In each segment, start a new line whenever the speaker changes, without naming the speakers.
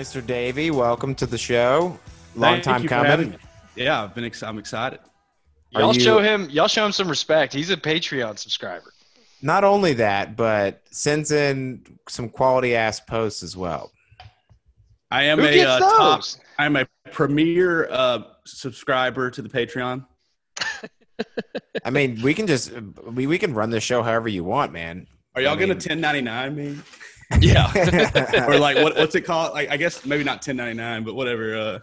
Mr. Davey, welcome to the show. Long
Thank
time
you
coming.
Yeah, I've been. Ex- I'm excited.
Are
Y'all
you-
show him. Y'all show him some respect. He's a Patreon subscriber.
Not only that, but sends in some quality ass posts as well.
I am
Who
a
gets
uh,
those?
top. I'm a premier uh, subscriber to the Patreon.
I mean, we can just we, we can run the show however you want, man.
Are y'all
I
gonna 1099 me?
Yeah.
or like what, what's it called? Like I guess maybe not 1099, but whatever. Uh,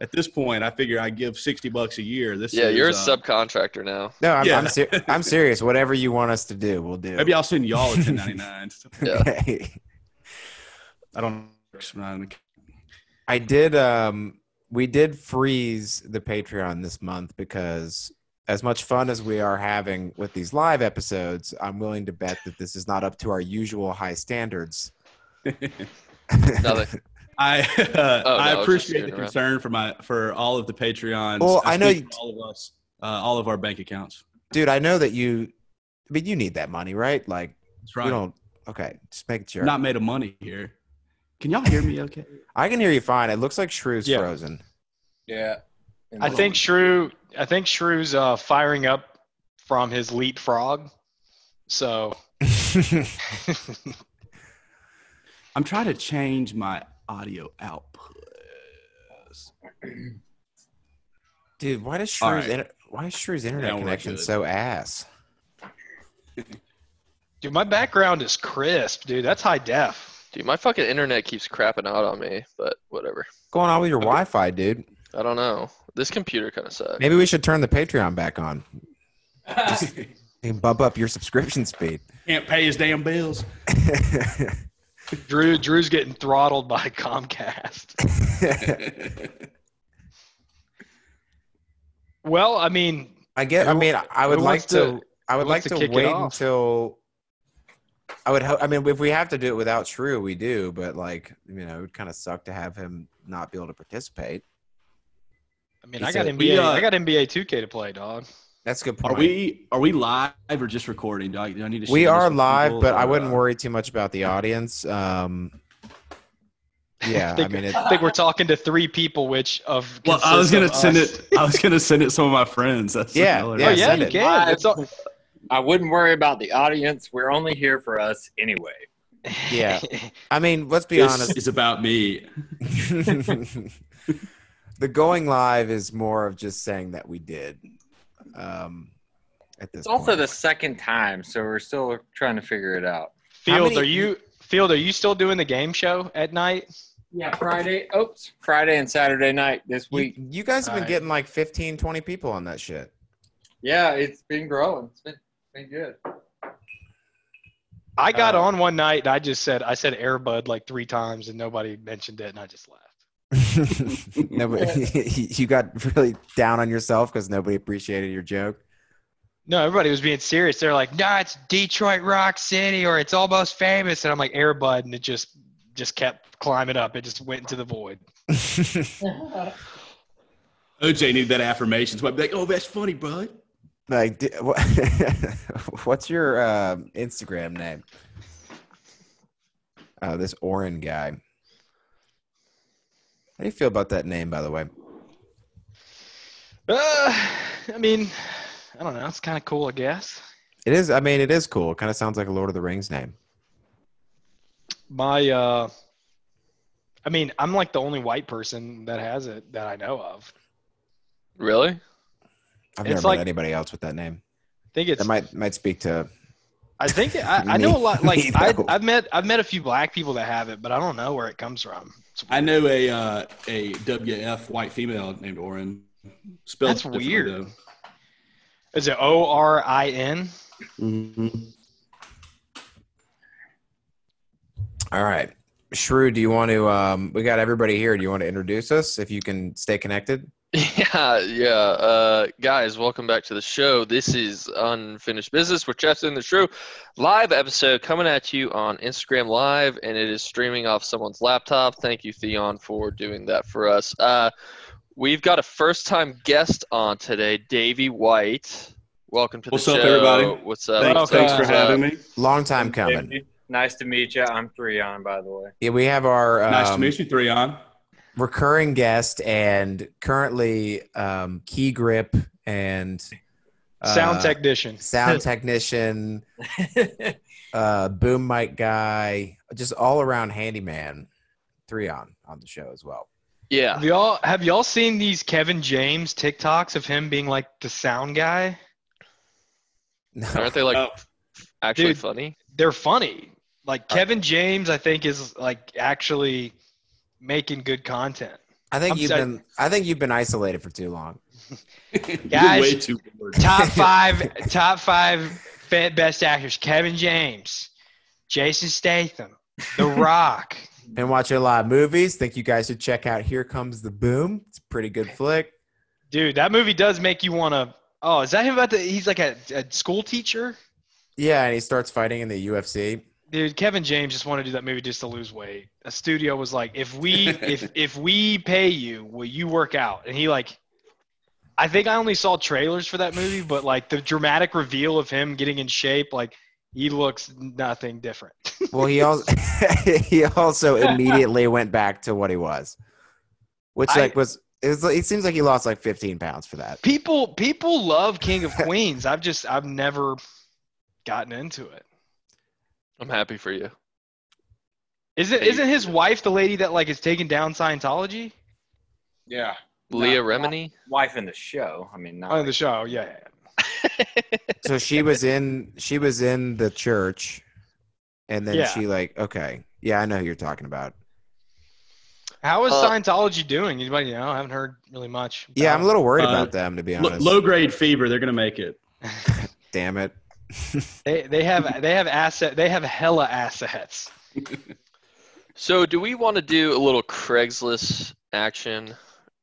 at this point, I figure I give 60 bucks a year. This
Yeah,
is,
you're a
uh,
subcontractor now.
no, I'm
Yeah.
I'm, ser- I'm serious. Whatever you want us to do, we'll do.
Maybe I'll send y'all a 1099.
Yeah.
Okay.
I don't.
I did um we did freeze the Patreon this month because as much fun as we are having with these live episodes, I'm willing to bet that this is not up to our usual high standards.
I uh,
Oh, no,
I
I
appreciate the
screwing around.
concern for my for all of the Patreons.
Well, I know you-
all of us, uh, all of our bank accounts.
Dude, I know that you I mean you need that money, right? Like
That's
you don't okay, just making sure.
Not made of money here. Can y'all hear me? Okay.
I can hear you fine. It looks like Shrew's
Yeah.
frozen.
Yeah.
I think Shrew. I think Shrew's uh, firing up from his leap frog. So
I'm trying to change my audio output.
Dude, why does
All
Shrew's
right.
inter- why is Shrew's internet
Now
connection so ass?
dude, my background is crisp, dude. That's high def.
Dude, my fucking internet keeps crapping out on me, but whatever.
What's going on with your Wi-Fi, dude?
I don't know. This computer kind of sucks.
Maybe we should turn the Patreon back on. And bump up your subscription speed.
Can't pay his damn bills.
Drew. Drew's getting throttled by Comcast. Well, I mean,
I get. I mean, I would like to.
to-
I would like
to
to wait until. I would. Ho- I mean, if we have to do it without Shrew, we do. But like, you know, it would kind of suck to have him not be able to participate.
I mean,
He
I got
said-
NBA.
We, uh,
I got NBA 2K to play, dog.
That's a good point.
Are we are we live or just recording? Do I, do I need to?
We are live,
people,
but I wouldn't
uh,
worry too much about the audience. Um, yeah, I
think,
mean, it,
I think we're talking to three people, which of
Well, I was gonna send
us.
it. I was gonna send it to some of my friends. That's
Yeah, yeah,
oh yeah,
send
you
it.
can. It's all,
I wouldn't worry about the audience. We're only here for us anyway.
Yeah. I mean, let's be
This
honest.
It's about me.
the going live is more of just saying that we did. Um, at this
It's also the second time, so we're still trying to figure it out.
Field,
many-
are you Field? Are you still doing the game show at night?
Yeah, Friday. Oops, Friday and Saturday night this week.
you guys have been
Alright.
getting like 15, 20 people on that shit.
Yeah, it's been growing. It's been been good.
I got
Uh,
on one night and I just said I said Airbud like three times and nobody mentioned it and I just laughed.
No, but you got really down on yourself because nobody appreciated your joke.
No, everybody was being serious. They're like, "No, it's Detroit Rock City or it's almost famous," and I'm like Airbud, and it just just kept climbing up. It just went into the void.
OJ needed that affirmation. So I'd be like, "Oh, that's funny, bud."
like, what's your um Instagram name? Oh, this Oren guy. How do you feel about that name, by the way?
Uh, I mean, I don't know. It's kind of cool, I guess.
It is. I mean, it is cool. It kind of sounds like a Lord of the Rings name.
My, uh, I mean, I'm like the only white person that has it that I know of.
Really?
I've
It's
never
like-
met anybody else with that name.
I think it's.
That might might speak to.
I think I, I know a lot. Like I. I've met I've met a few black people that have it, but I don't know where it comes from. It's
I know a uh, a WF white female named Oren. Spelled
That's weird.
though.
Is it O R I N?
All right, Shrew. Do you want to? Um, we got everybody here. Do you want to introduce us? If you can stay connected.
Yeah, yeah. Uh, guys, welcome back to the show. This is Unfinished Business with Chester and the Shrew. Live episode coming at you on Instagram Live, and it is streaming off someone's laptop. Thank you, Threon, for doing that for us. Uh, we've got a first time guest on today, Davey White. Welcome to
What's
the
up,
show.
everybody?
What's up?
Thanks, thanks for
What's up?
having me.
Long time coming.
Nice to meet you. I'm Threon, by the way.
Yeah, we have our um,
nice to meet you, Threon.
Recurring guest and currently um, key grip and
Sound
uh,
technician.
sound technician, uh, boom mic guy, just all around handyman. Threon on the show as well.
Yeah.
Have y'all have y'all seen these Kevin James TikToks of him being like the sound guy?
Aren't they like
Oh.
actually
Dude.
funny?
They're funny. Like Kevin James, I think is like actually making good content.
I think
I'm
you've
sorry.
been. I think you've been isolated for too long.
Guys,
way too bored.
Top five, top five best actors: Kevin James, Jason Statham, The Rock.
Been watching a lot of movies. Think you guys should check out Here Comes the Boom. It's a pretty good flick.
Dude, that movie does make you want to. Oh, is that him about the? He's like a, a school teacher.
Yeah, and he starts fighting in the UFC.
Dude, Kevin James just wanted to do that movie just to lose weight. A studio was like, if we if if we pay you, will you work out? And he like, I think I only saw trailers for that movie, but like the dramatic reveal of him getting in shape, like he looks nothing different.
Well, he also he also immediately went back to what he was, which
I-
like was it, was, it seems like he lost like 15 pounds for that.
people people love King of Queens. I've just I've never gotten into it.
I'm happy for you.
Isn't
Hey.
isn't his wife the lady that like is taking down Scientology?
Yeah.
Leah
Not-
Remini?
Wife in the show. I mean, not
On the show, yeah. yeah, yeah.
So she was in she was in the church, and then
Yeah.
she like okay, yeah, I know who you're talking about.
How is
Uh,
Scientology doing? Anybody know? I haven't heard really much.
Yeah, I'm a
about
little worried
Uh,
about them to be
L-
honest.
low grade fever. They're gonna make it.
it.
Damn it.
They they have they have asset they have hella assets.
So, do we want to do a little Craigslist action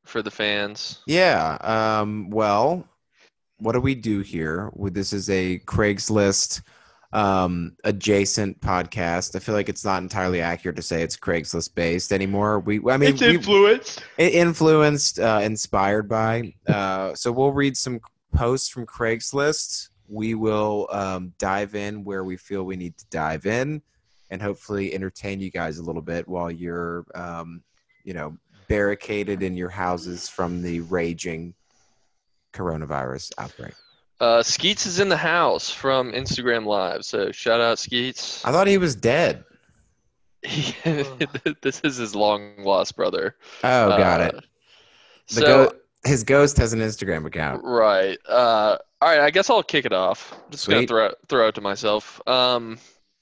for the fans?
Yeah. Um, well, what do we do here? This is a Craigslist um, adjacent podcast. I feel like it's not entirely accurate to say it's Craigslist based anymore. We, I mean,
it's
we,
influenced.
i- influenced, uh, inspired by. Uh, so we'll read some posts from Craigslist. We will um, dive in where we feel we need to dive in, and hopefully entertain you guys a little bit while you're, um, you know, barricaded in your houses from the raging coronavirus outbreak.
Uh, Skeets is in the house from Instagram Live, so shout out Skeets.
I thought he was dead.
this is his long lost brother.
Oh, got
Uh,
it. The
So,
go- his ghost has an Instagram account.
right. Uh, all right. I guess I'll kick it off. I'm just gonna throw throw it to myself. Um,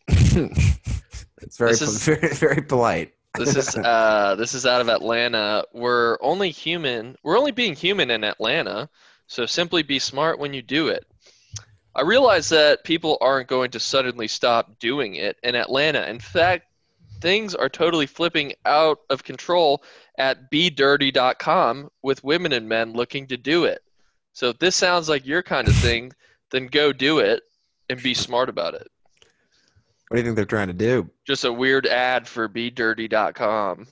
it's very,
This is-
very, very polite.
this is uh, this is out of Atlanta. We're only human. We're only being human in Atlanta. So simply be smart when you do it. I realize that people aren't going to suddenly stop doing it in Atlanta. In fact, things are totally flipping out of control at bedirty.com with women and men looking to do it. So if this sounds like your kind of thing, then go do it and be smart about it.
What do you think they're trying to do?
Just a weird ad for bedirty.com.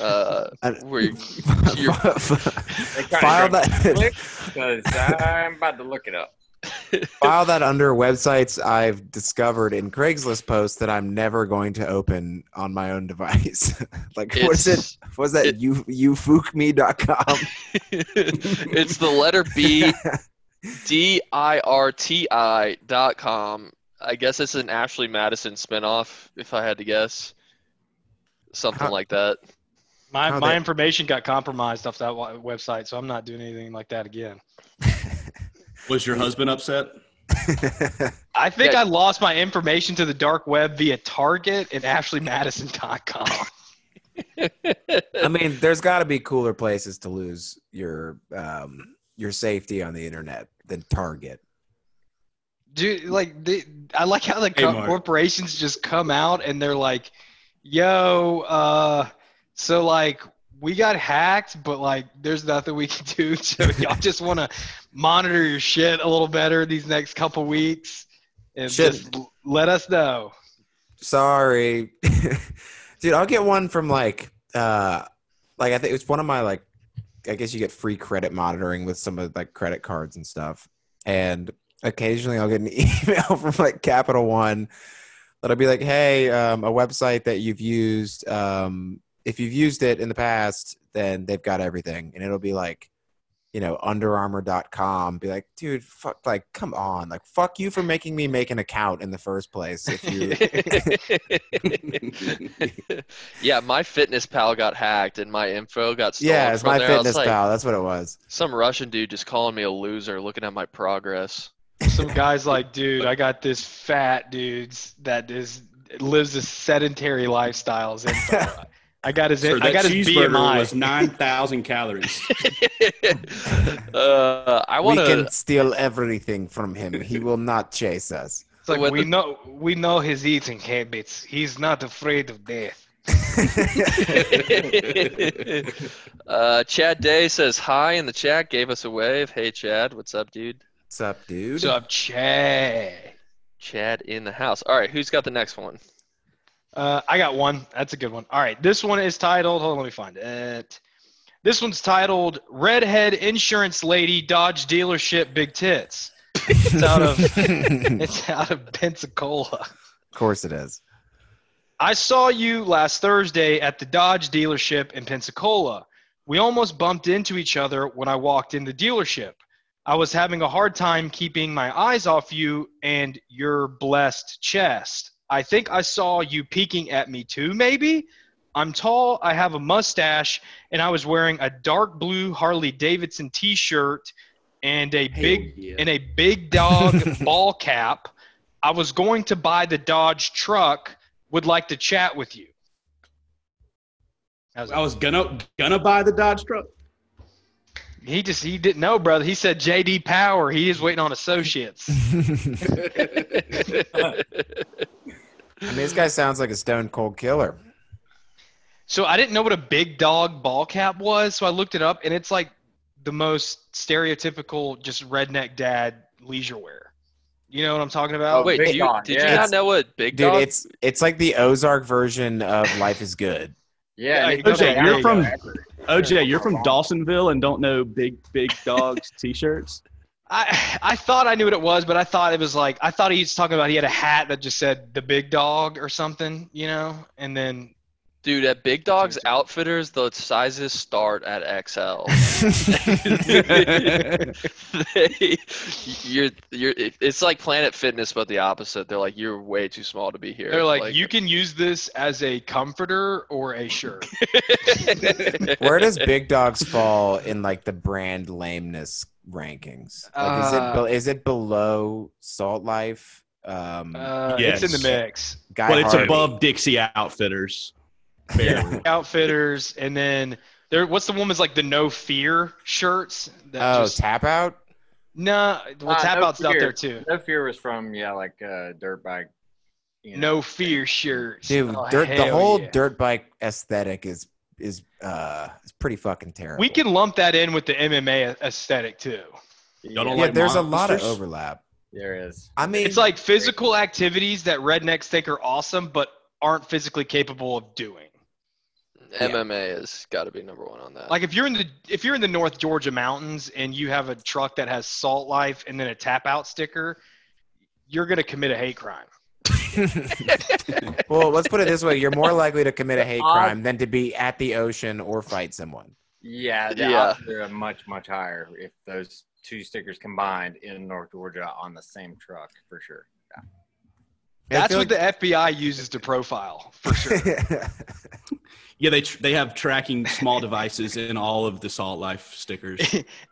Uh, where you- you're-
file that
because I'm about to look it up.
file that under websites I've discovered in Craigslist posts that I'm never going to open on my own device. like what is it?
It's-
What's that?
it-
you youfukme.com.
it's the letter B D I R T I dot com. I guess it's an Ashley Madison spinoff, if I had to guess. Something
How-
like that.
My
How
my
they-
information got compromised off that website, so I'm not doing anything like that again.
Was your husband upset?
I think
Yeah.
I lost my information to the dark web via Target and AshleyMadison.com.
I mean, there's got to be cooler places to lose your um, your safety on the internet than Target.
Dude, like they, I like how the
Hey,
co- corporations just come out and they're like, "Yo, uh, so like we got hacked, but like there's nothing we can do. So y'all just want to monitor your shit a little better these next couple weeks, and
Shit.
just let us know."
Sorry, dude. I'll get one from like uh, like I think it's one of my like I guess you get free credit monitoring with some of like credit cards and stuff. And occasionally I'll get an email from like Capital One that'll be like, hey, um, a website that you've used. Um, if you've used it in the past, then they've got everything, and it'll be like, you know, UnderArmour.com. Be like, dude, fuck, like, come on, like, fuck you for making me make an account in the first place. If you,
yeah, MyFitnessPal got hacked and my info got stolen.
yeah, it's
from
my
there. I was
fitness
like,
pal. That's what it was.
Some Russian dude just calling me a loser, looking at my progress.
Some guys like, dude, I got this fat dudes that is lives a sedentary lifestyles info. I got his
Sir,
I got his BMI.
was nine thousand calories.
uh, I want
we can steal everything from him. He will not chase us.
It's like
With
we
the-
know we know his eating habits. He's not afraid of death.
uh, Chad Day says hi in the chat. Gave us a wave. Hey, Chad. What's up, dude?
What's up, dude?
What's up, Chad?
Chad in the house. All right, who's got the next one?
Uh, I got one. That's a good one. All right, this one is titled. Hold on, let me find it. This one's titled "Redhead Insurance Lady Dodge Dealership Big Tits." It's out of it's out of Pensacola.
of course it is.
I saw you last Thursday at the Dodge dealership in Pensacola. We almost bumped into each other when I walked in the dealership. I was having a hard time keeping my eyes off you and your blessed chest. I think I saw you peeking at me too, maybe? I'm tall, I have a mustache, and I was wearing a dark blue Harley Davidson t shirt and a big and a big dog ball cap. I was going to buy the Dodge truck. Would like to chat with you. How's
I was gonna gonna buy the Dodge truck.
He just he didn't know, brother. He said JD Power. He is waiting on associates.
I mean, this guy sounds like a stone cold killer.
So I didn't know what a big dog ball cap was, so I looked it up, and it's like the most stereotypical, just redneck dad leisure wear. You know what I'm talking about?
Oh,
Wait,
Big
do you,
Dog,
did
yeah.
you not know what Big
Dude,
Dog?
it's it's like the Ozark version of Life is Good.
Yeah,
Yeah,
and it
OJ,
goes
you're from- OJ, you're from Dawsonville and don't know big big dogs t-shirts.
I I thought I knew what it was, but I thought it was like I thought he was talking about he had a hat that just said the big dog or something, you know, and then
Dude, at Big Dog's Outfitters, the sizes start at XL. they, you're, you're, it's like Planet Fitness, but the opposite. They're like, you're way too small to be here.
they're like, you can use this as a comforter or a shirt.
Where does Big Dogs fall in like the brand lameness rankings? Like, is it
Uh,
be- is it below Salt Life? Um,
Uh, It's in the mix.
Guy
but it's
Harvey?
above Dixie Outfitters.
Yeah, outfitters, and then there. What's the woman's like the no fear shirts? That
Oh,
just,
tap out.
no, well,
Ah,
tap
No
out's out there too.
No fear was from yeah, like uh, dirt bike. You know.
No fear shirts.
Dude,
Oh,
dirt, the whole
yeah.
dirt bike aesthetic is is uh is pretty fucking terrible.
We can lump that in with the MMA aesthetic too.
Y'all
yeah,
like
there's a lot of overlap.
There is.
I mean,
It's like physical activities that rednecks think are awesome, but aren't physically capable of doing.
MMA has got to be number one on that.
Like if you're in the if you're in the North Georgia mountains and you have a truck that has Salt Life and then a tap out sticker, you're gonna commit a hate crime.
well, let's put it this way: you're more likely to commit a hate
Uh,
crime than to be at the ocean or fight someone.
Yeah, the
Yeah.
odds are much much higher if those two stickers combined in North Georgia on the same truck for sure.
I
That's
feel
what the FBI uses to profile for sure.
Yeah, they tr- they have tracking small devices in all of the Salt Life stickers.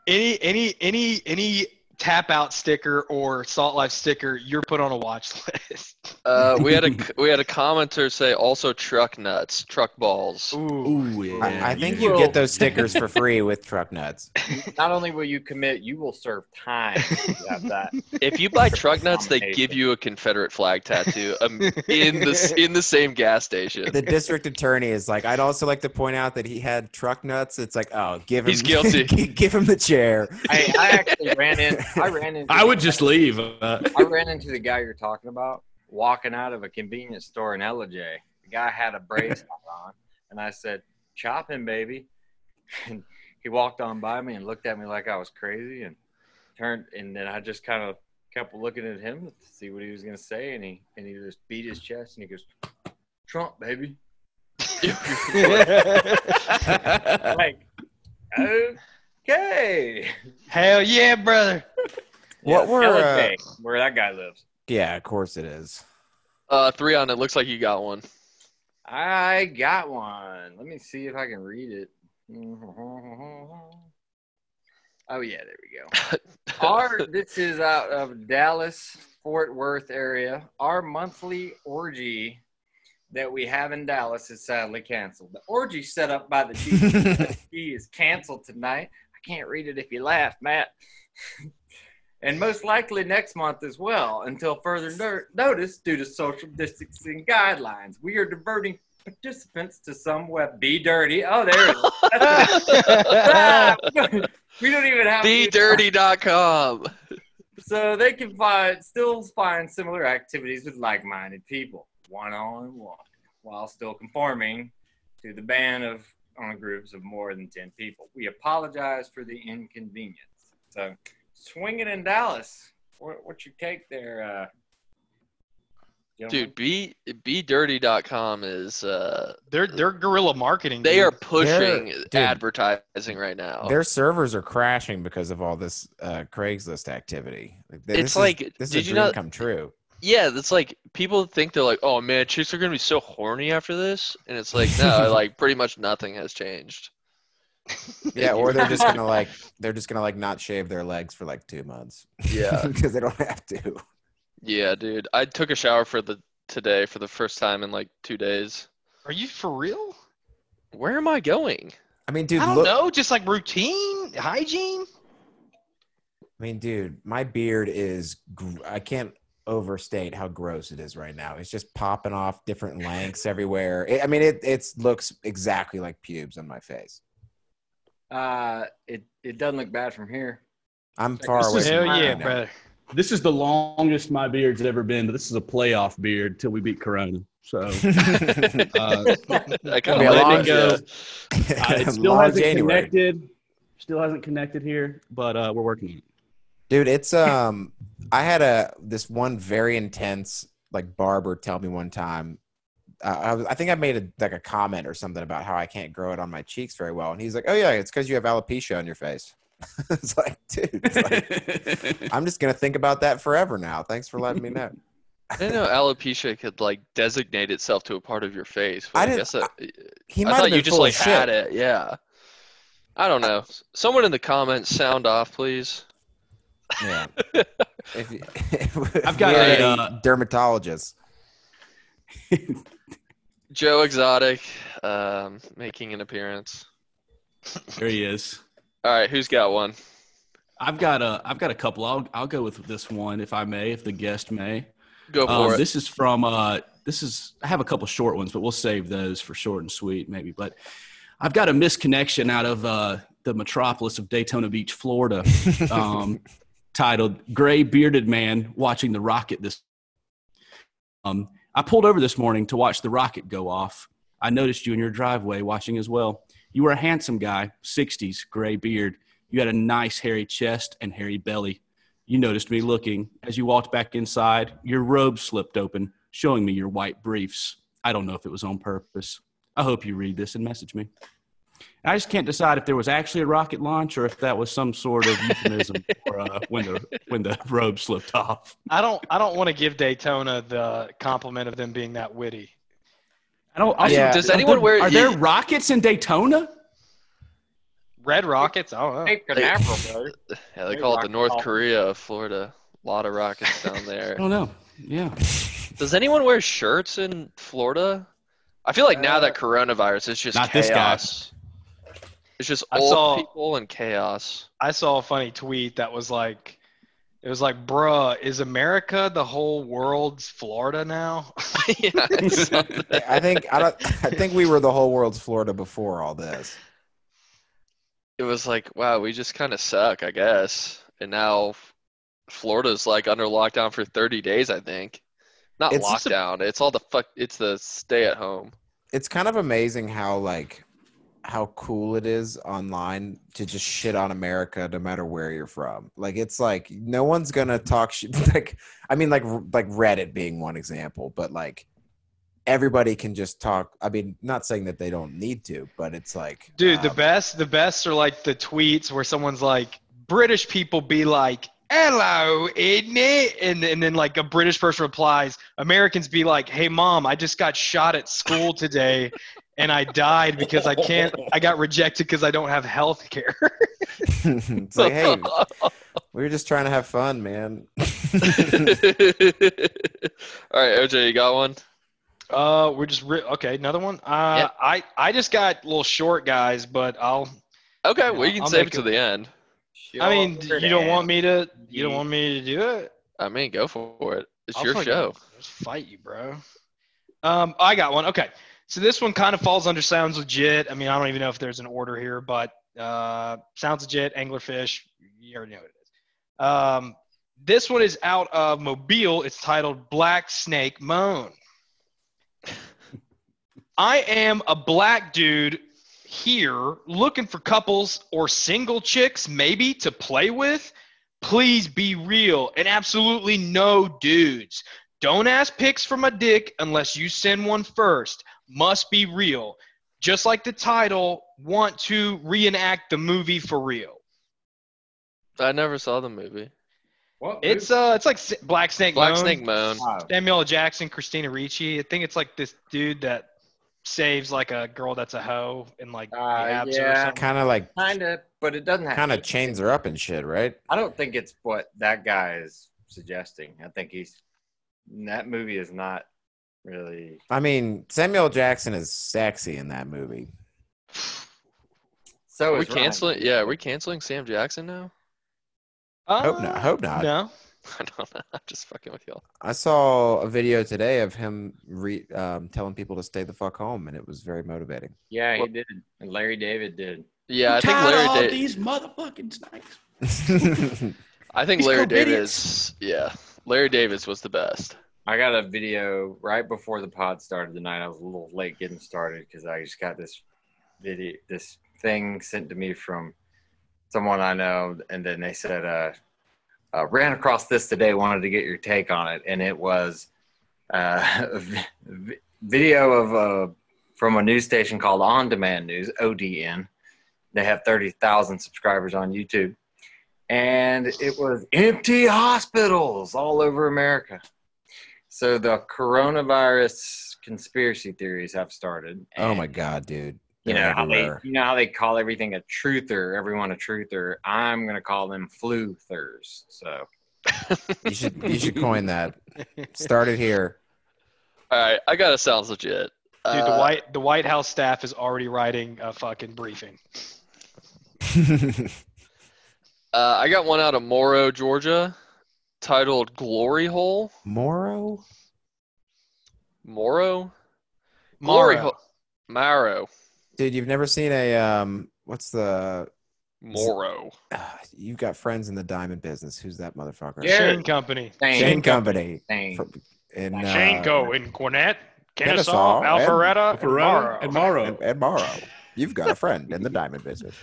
any any any any tap out sticker or Salt Life sticker, you're put on a watch list.
uh, we had a we had a commenter say also truck nuts, truck balls.
Ooh.
Ooh, yeah.
I, I think
You
you get those stickers for free with truck nuts.
Not only will you commit, you will serve time. if you have that.
If you buy truck nuts, they give you a Confederate flag tattoo um, in the in the same gas station.
The district attorney is like, I'd also like to point out that he had truck nuts. It's like, oh, give him,
He's guilty.
give him the chair.
I, I actually ran in. I ran into.
I would just leave. Uh,
I ran into the guy you're talking about walking out of a convenience store in LJ. The guy had a brace on, and I said, "Chop him, baby." And he walked on by me and looked at me like I was crazy, and turned. And then I just kind of kept looking at him to see what he was gonna say, and he and he just beat his chest and he goes, "Trump, baby." like, okay.
Hell yeah, brother.
What
Yeah,
were, uh,
Bay, where that guy lives?
Yeah, of course it is.
Uh, Threon it. Looks like you got one.
I got one. Let me see if I can read it. Oh yeah, there we go. Our this is out of Dallas, Fort Worth area. Our monthly orgy that we have in Dallas is sadly canceled. The orgy set up by the GSP is canceled tonight. Can't read it if you laugh, Matt. and most likely next month as well, until further no- notice due to social distancing guidelines. We are diverting participants to some web. Be dirty. Oh, there it is. we don't even have
BeDirty.com.
so they can find still find similar activities with like-minded people, one on one, while still conforming to the ban of on groups of more than ten people. We apologize for the inconvenience. So, swinging in Dallas, what, what's your take there, uh, gentlemen?
Dude, be BeDirty.com is uh
They're they're guerrilla marketing.
they
dude.
are pushing
dude.
advertising right now.
Their servers are crashing because of all this uh, Craigslist activity. Like, this
It's
is-
like,
this is
did
a
you
dream
not-
come true.
Yeah, it's like people think they're like, oh man, chicks are gonna be so horny after this, and it's like no, like pretty much nothing has changed.
Yeah, or they're just gonna like they're just gonna like not shave their legs for like two months.
Yeah.
because they don't have to.
Yeah, dude, I took a shower for the today for the first time in like two days.
Are you for real?
Where am I going?
I mean, dude,
I don't
look.
know. Just like routine hygiene.
I mean, dude, my beard is. Gr- I can't overstate how gross it is right now. It's just popping off different lengths everywhere. It, I mean, it it looks exactly like pubes on my face.
Uh, it it doesn't look bad from here.
I'm
This
far away.
is-
from
Hell yeah,
now.
brother.
This is the longest my beard's ever been, but this is a playoff beard till we beat Corona. So uh,
I
It'll
kind
a
of
long-
letting go. Uh, it still hasn't
January.
connected. Still hasn't connected here, but uh, we're working on it.
Dude it's um i had a this one very intense like barber tell me one time uh, I, was, I think i made a like a comment or something about how i can't grow it on my cheeks very well and he's like oh yeah it's because you have alopecia on your face it's like dude it's like, i'm just gonna think about that forever now thanks for letting me know
I didn't know alopecia could like designate itself to a part of your face.
I
I,
didn't-
guess that,
he
I
might have
thought you just like had it. Yeah. I don't know. Someone in the comments sound off, please.
Yeah if, if
I've got
we're
a, uh,
dermatologist
Joe Exotic, um, making an appearance.
There he is.
All right, who's got one?
I've got a I've got a couple. I'll I'll go with this one if I may, if the guest may.
Go for
Um,
it.
this is from uh this is I have a couple short ones, but we'll save those for short and sweet maybe. But I've got a misconnection out of uh, the metropolis of Daytona Beach, Florida, um, titled "Gray Bearded Man Watching the Rocket." This um, I pulled over this morning to watch the rocket go off. I noticed you in your driveway watching as well. You were a handsome guy, 60s, gray beard. You had a nice hairy chest and hairy belly. You noticed me looking. As you walked back inside, your robe slipped open, showing me your white briefs. I don't know if it was on purpose. I hope you read this and message me. I just can't decide if there was actually a rocket launch or if that was some sort of euphemism for uh, when the when the robe slipped off.
I don't I don't want to give Daytona the compliment of them being that witty.
I don't. Also,
Yeah.
Does
are
anyone
there-
wear-
Are there rockets in Daytona?
Red Rockets? I don't know.
Cape Canaveral,
yeah, they
Hey,
call it the North
ball.
Korea of Florida. A lot of rockets down there.
I don't know. Yeah.
Does anyone wear shirts in Florida? I feel like now
Uh,
that coronavirus is just
not this guy.
Chaos. It's just
I
old
saw-
people and chaos.
I saw a funny tweet that was like, it was like, bruh, is America the whole world's Florida now?
yeah, I saw that.
i think i don't i think we were the whole world's florida before all this
it was like, wow, we just kind of suck, I guess. And now Florida's like under lockdown for 30 days, I think. Not
It's just a-
lockdown. it's all the fuck. It's the stay at home.
it's kind of amazing how like how cool it is online to just shit on America no matter where you're from. Like it's like no one's gonna talk shit. Like I mean, like like Reddit being one example, but like everybody can just talk. I mean, not saying that they don't need to, but it's like,
Dude, the
um,
best, the best are like the tweets where someone's like, British people be like, "Hello, isn't it?" And and then like a British person replies, Americans be like, "Hey, mom, I just got shot at school today, and I died because I can't. I got rejected because I don't have health care."
it's like, hey, we were just trying to have fun, man.
All right, OJ, you got one?
uh, we're just re- okay. Another one. Uh,
Yeah.
I I just got little short guys, but I'll.
Okay, well, you can
I'll
save it to
it-
the end.
I mean, you don't want me to. You don't want me to do it.
I mean, go for it. It's
I'll
your
fucking
show.
Just fight you, bro. Um, I got one. Okay, so this one kind of falls under sounds legit. I mean, I don't even know if there's an order here, but uh, sounds legit. Anglerfish. You already know what it is. Um, this one is out of Mobile. It's titled Black Snake Moan. I am a black dude here looking for couples or single chicks maybe to play with. Please be real and absolutely no dudes. Don't ask pics for my dick unless you send one first. Must be real. Just like the title, want to reenact the movie for real.
I never saw the movie.
What?
It's uh, it's like Black Snake
Black
Moan.
Snake Moan.
Wow.
Samuel Jackson, Christina Ricci. I think it's like this dude that saves like a girl that's a hoe and like
Uh,
abs her
yeah.
kind of like,
kind of, but it doesn't
kind of chains her up and shit, right?
I don't think it's what that guy is suggesting. I think he's that movie is not really.
I mean, Samuel Jackson is sexy in that movie.
So
Are we
is Ryan.
canceling? Yeah, are we canceling Sam Jackson now?
Hope not.
Uh,
Hope not.
No.
I don't know. I'm just fucking with y'all.
I saw a video today of him re- um, telling people to stay the fuck home, and it was very motivating.
Yeah, he
What-
did. And Larry David did.
Yeah, I think
Tired of all
Larry. Da-
these motherfucking snakes.
I think
These
Larry
covidiots.
Davis. Yeah, Larry Davis was the best.
I got a video right before the pod started tonight. I was a little late getting started because I just got this video, this thing sent to me from someone I know, and then they said, uh, uh, "Ran across this today. Wanted to get your take on it." And it was uh, a vi- vi- video of uh, from a news station called On Demand News (ODN). They have thirty thousand subscribers on YouTube, and it was empty hospitals all over America. So the coronavirus conspiracy theories have started.
oh my god, dude!
You
They're
know how they, you know how they call everything a truther, everyone a truther. I'm gonna call them fluthers. So
You should you should coin that. Start it here.
All right, I got to sounds legit.
Dude,
Uh,
the White the White House staff is already writing a fucking briefing.
Uh, I got one out of Morrow, Georgia, titled "Glory Hole."
Moro?
Morrow. Glory
Morrow.
Hole. Marrow.
Dude, you've never seen a um what's the
Morrow.
uh, you've got friends in the diamond business. Who's that motherfucker?
Yeah.
Shane Company.
Shane,
Shane Company.
Shane.
From- in, uh,
Shane Co. in Gwinnett,
Kennesaw,
Kennesaw,
and-
Alpharetta, and Morrow.
and Morrow.
and, and Morrow. You've got a friend in the diamond business.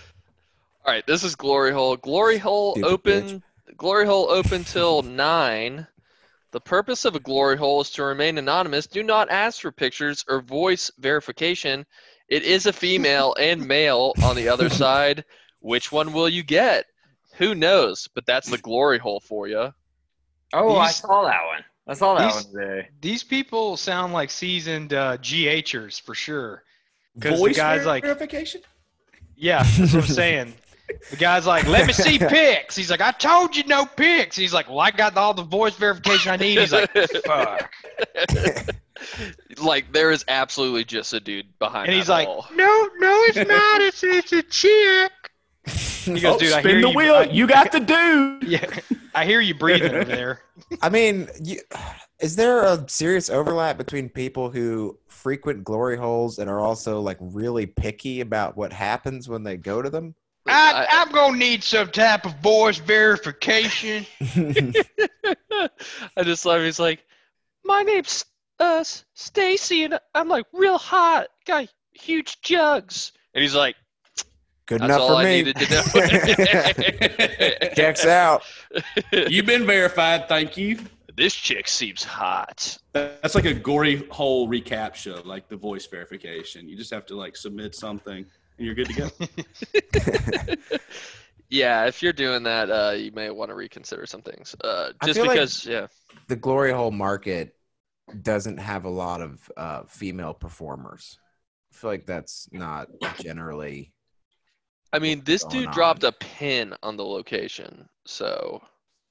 All right, this is Glory Hole. Glory Hole
Stupid
open. Glory Hole open till nine. The purpose of a glory hole is to remain anonymous. Do not ask for pictures or voice verification. It is a female and male on the other side. Which one will you get? Who knows? But that's the glory hole for you.
Oh, I saw that one. I saw that
these-
one today.
These people sound like seasoned uh, GHers for sure. 'Cause the
Voice
guy's like-
verification.
Yeah, that's what I'm saying. The guy's like, "Let me see pics." He's like, "I told you no pics." He's like, "Well, I got all the voice verification I need." He's like, "Fuck,"
like there is absolutely just a dude behind.
and
that
he's like,
hole.
"No, no, it's not. It's it's a chick." He goes,
Oh,
"Dude, I
spin
hear
the
you.
wheel.
I-
you got the dude.
yeah, I hear you breathing over there."
I mean, you, is there a serious overlap between people who frequent glory holes and are also like really picky about what happens when they go to them?
I, I'm gonna need some type of voice verification.
I just love. He's like, my name's uh Stacy, and I'm like real hot, got huge jugs, And he's like,
Good
That's
enough
all
for
I
me.
needed to know.
Checks out.
You've been verified. Thank you.
this chick seems hot.
That's like a gory whole recap show, like the voice verification. You just have to like submit something, and you're good to go.
Yeah, if you're doing that, uh, you may want to reconsider some things. Uh,
I
just
feel like-
because, yeah.
the glory hole market doesn't have a lot of uh, female performers. I feel like that's not generally.
I mean, this dude
on?
dropped a pin on the location, so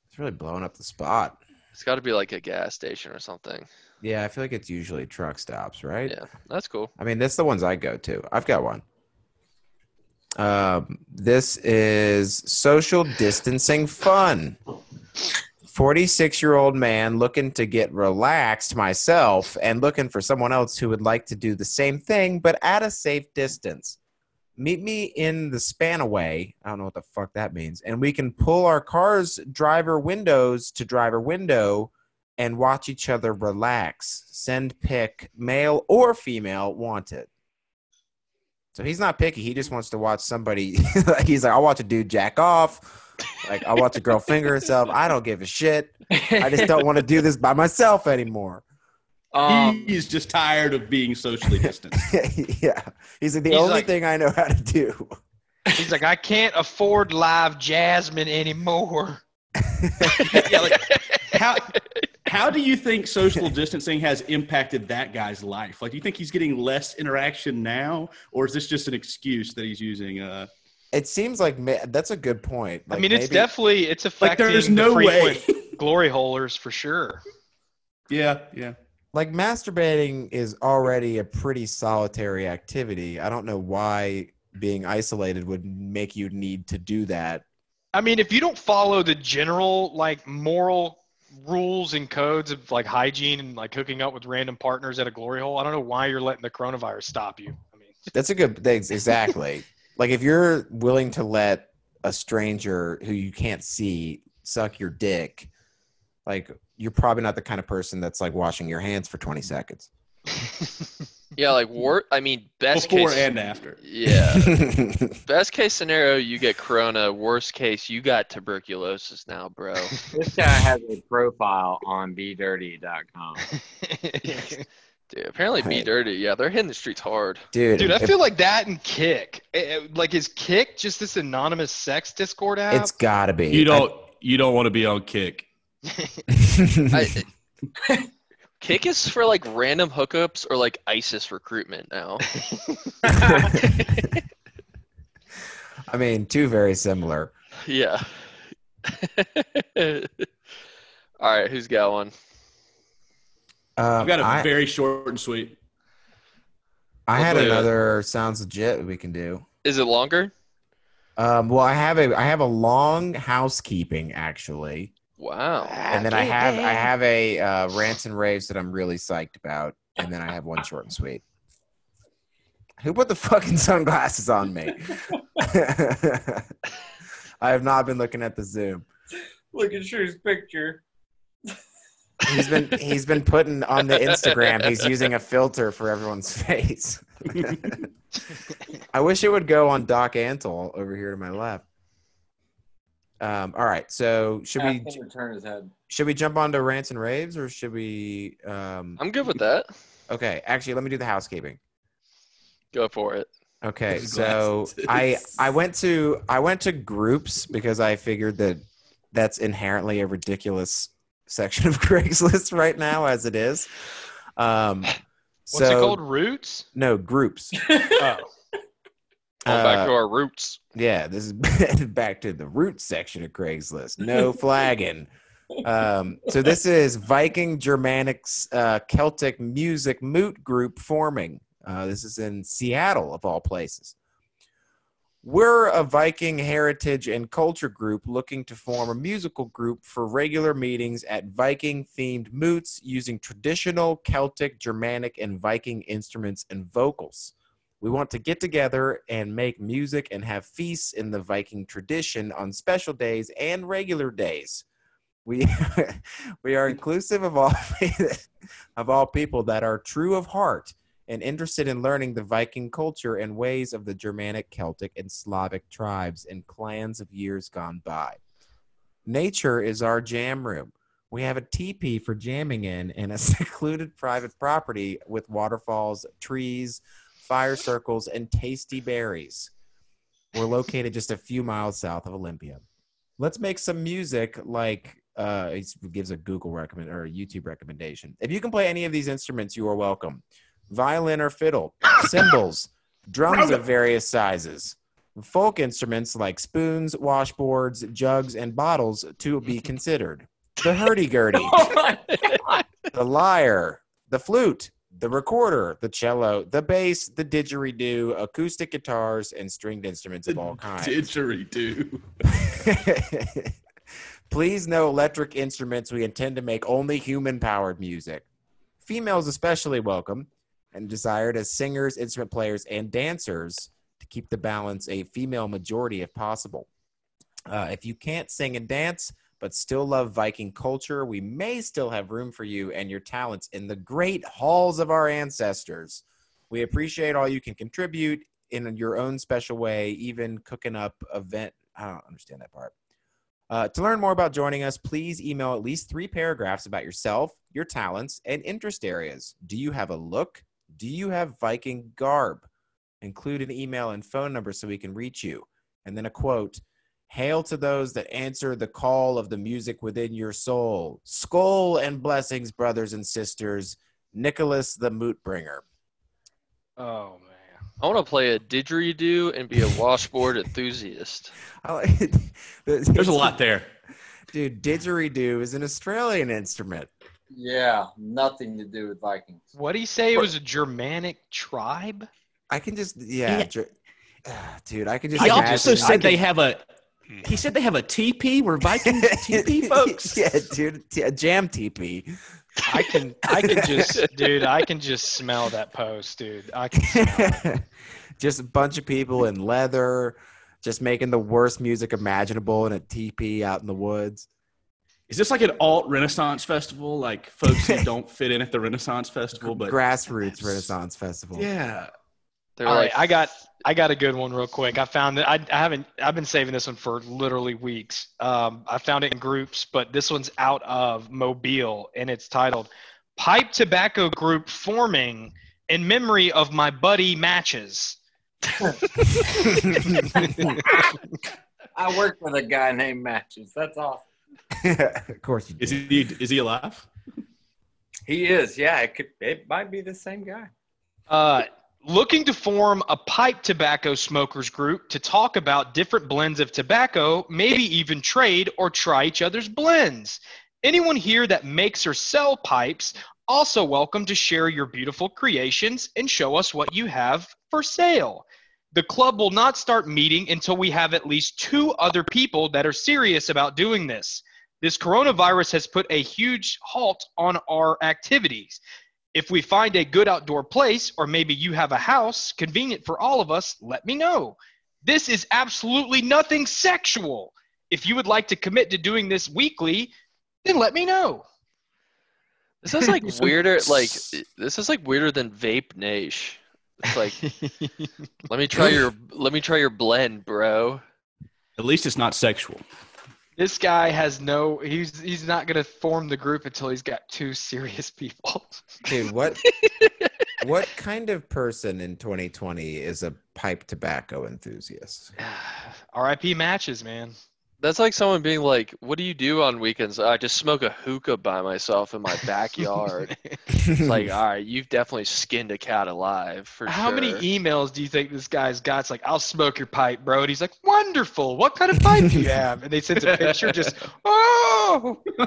It's really blowing up the spot.
it's got to be like a gas station or something.
Yeah, I feel like it's usually truck stops, right?
Yeah, that's cool.
I mean, that's the ones I go to. I've got one. Um, this is social distancing fun. 46 year old man looking to get relaxed myself and looking for someone else who would like to do the same thing, but at a safe distance. Meet me in the spanaway. I don't know what the fuck that means. And we can pull our car's driver windows to driver window and watch each other relax. Send pic, male or female, wanted. So he's not picky. He just wants to watch somebody. he's like, I'll watch a dude jack off. Like, I'll watch a girl finger herself. I don't give a shit. I just don't want to do this by myself anymore.
um,
He's just tired of being socially distanced.
yeah. He's like, the
He's
only
like-
thing I know how to do.
He's like, I can't afford LiveJasmin anymore.
yeah, like, how how do you think social distancing has impacted that guy's life? Like, do you think he's getting less interaction now, or is this just an excuse that he's using? Uh,
It seems like ma- that's a good point.
I mean, it's
maybe-
definitely it's
like,
affecting
there's no
frequent
way.
glory holers for sure.
yeah, yeah.
like masturbating is already a pretty solitary activity. I don't know why being isolated would make you need to do that.
I mean, if you don't follow the general like moral rules and codes of like hygiene and like hooking up with random partners at a glory hole, I don't know why you're letting the coronavirus stop you. I mean,
That's a good thing. Exactly. like if you're willing to let a stranger who you can't see suck your dick, like you're probably not the kind of person that's like washing your hands for 20 seconds.
Yeah, like wor I mean, best
Before
case.
and after.
yeah, best case scenario, you get corona. Worst case, you got tuberculosis now, bro.
this guy has a profile on BeDirty.com.
Dude, apparently, be dirty. Yeah, they're hitting the streets hard.
Dude,
Dude, I feel like that and Kik. Eh, eh, Like, is Kik just this anonymous sex Discord app?
it's gotta be.
You don't you don't want to be on Kik.
I-
I, Kik is for like random hookups or like ISIS recruitment now.
I mean, two very similar.
Yeah. All right, who's got one?
Um,
I've got a
I,
very short and sweet.
I had
Let's do it.
another sounds legit we can do.
Is it longer?
Um, well, I have a I have a long housekeeping actually,
Wow.
and then I have I have a uh, rants and raves that I'm really psyched about, and then I have one short and sweet. Who put the fucking sunglasses on me? I have not been looking at the Zoom.
Look at Shrew's picture.
He's been he's been putting on the Instagram. He's using a filter for everyone's face. I wish it would go on Doc Antle over here to my left. Um, all right, so should we
Ask him to turn his head.
should we jump on to rants and raves or should we? Um,
I'm good with that.
okay, actually, let me do the housekeeping.
Go for it.
Okay, so. I I went to I went to groups because I figured that that's inherently a ridiculous section of Craigslist right now as it is. Um,
What's
so,
it called? Roots?
No groups.
Oh.
Going back to
Uh,
our roots.
yeah, this is back to the root section of Craigslist. No flagging. Um, so this is Viking Germanics uh, Celtic music moot group forming. Uh, this is in Seattle, of all places. We're a Viking heritage and culture group looking to form a musical group for regular meetings at Viking themed moots using traditional Celtic, Germanic, and Viking instruments and vocals. We want to get together and make music and have feasts in the Viking tradition on special days and regular days. We we are inclusive of all of all people that are true of heart and interested in learning the Viking culture and ways of the Germanic, Celtic, and Slavic tribes and clans of years gone by. Nature is our jam room. We have a teepee for jamming in and a secluded private property with waterfalls, trees, fire circles, and tasty berries. We're located just a few miles south of Olympia. Let's make some music like uh he gives a Google recommend or a YouTube recommendation. If you can play any of these instruments, you are welcome. Violin or fiddle, cymbals, drums of various sizes, folk instruments like spoons, washboards, jugs, and bottles to be considered. The hurdy-gurdy,
Oh
the lyre, the flute, the recorder, the cello, the bass, the didgeridoo, acoustic guitars, and stringed instruments of all kinds.
Didgeridoo.
Please no electric instruments. We intend to make only human powered music. Females especially welcome and desired as singers, instrument players, and dancers to keep the balance a female majority if possible. Uh, if you can't sing and dance, but still love Viking culture, we may still have room for you and your talents in the great halls of our ancestors. We appreciate all you can contribute in your own special way, even cooking up event. I don't understand that part. Uh, to learn more about joining us, please email at least three paragraphs about yourself, your talents, and interest areas. Do you have a look? Do you have Viking garb? Include an email and phone number so we can reach you. And then a quote Hail to those that answer the call of the music within your soul. Skull and blessings, brothers and sisters. Nicholas the Moot Bringer.
Oh man.
I want to play a didgeridoo and be a washboard enthusiast.
I like-
There's a lot there.
Dude, didgeridoo is an Australian instrument.
Yeah, nothing to do with Vikings.
What do you say? It was a Germanic tribe.
I can just, yeah,
Yeah.
dr- ah, dude, I can just
He also said
can-
they have a. He said they have a teepee. We're Viking teepee folks.
yeah, dude, t- a jam teepee.
I can, I can just, dude, I can just smell that post, dude. I can. Smell it.
just a bunch of people in leather, just making the worst music imaginable in a teepee out in the woods.
Is this like an alt Renaissance festival? Like folks who don't fit in at the Renaissance festival, but
Grassroots Renaissance Festival.
yeah.
They're
All
like,
right, I got, I got a good one real quick. I found that I, I haven't, I've been saving this one for literally weeks. Um, I found it in groups, but this one's out of Mobile, and it's titled "Pipe Tobacco Group Forming in Memory of My Buddy Matches."
I work with a guy named Matches. That's awesome.
of course you
Is
do.
he is he alive?
He is. Yeah, it could. It might be the same guy.
Uh, looking to form a pipe tobacco smokers group to talk about different blends of tobacco, maybe even trade or try each other's blends. Anyone here that makes or sell pipes, also welcome to share your beautiful creations and show us what you have for sale. The club will not start meeting until we have at least two other people that are serious about doing this. This coronavirus has put a huge halt on our activities. If we find a good outdoor place, or maybe you have a house convenient for all of us, let me know. This is absolutely nothing sexual. If you would like to commit to doing this weekly, then let me know.
this is like weirder. Like this is like weirder than Vape Nation. It's like, let me try your, let me try your blend, bro.
At least it's not sexual.
This guy has no he's he's not going to form the group until he's got two serious people.
Dude, what what kind of person in 2020 is a pipe tobacco enthusiast?
RIP matches, man.
That's like someone being like, "What do you do on weekends?" I just smoke a hookah by myself in my backyard. It's like, all right, you've definitely skinned a cat alive for
How many emails do you think this guy's got? It's like, I'll smoke your pipe, bro. And he's like, wonderful. What kind of pipe do you have? And they send a picture, just, oh.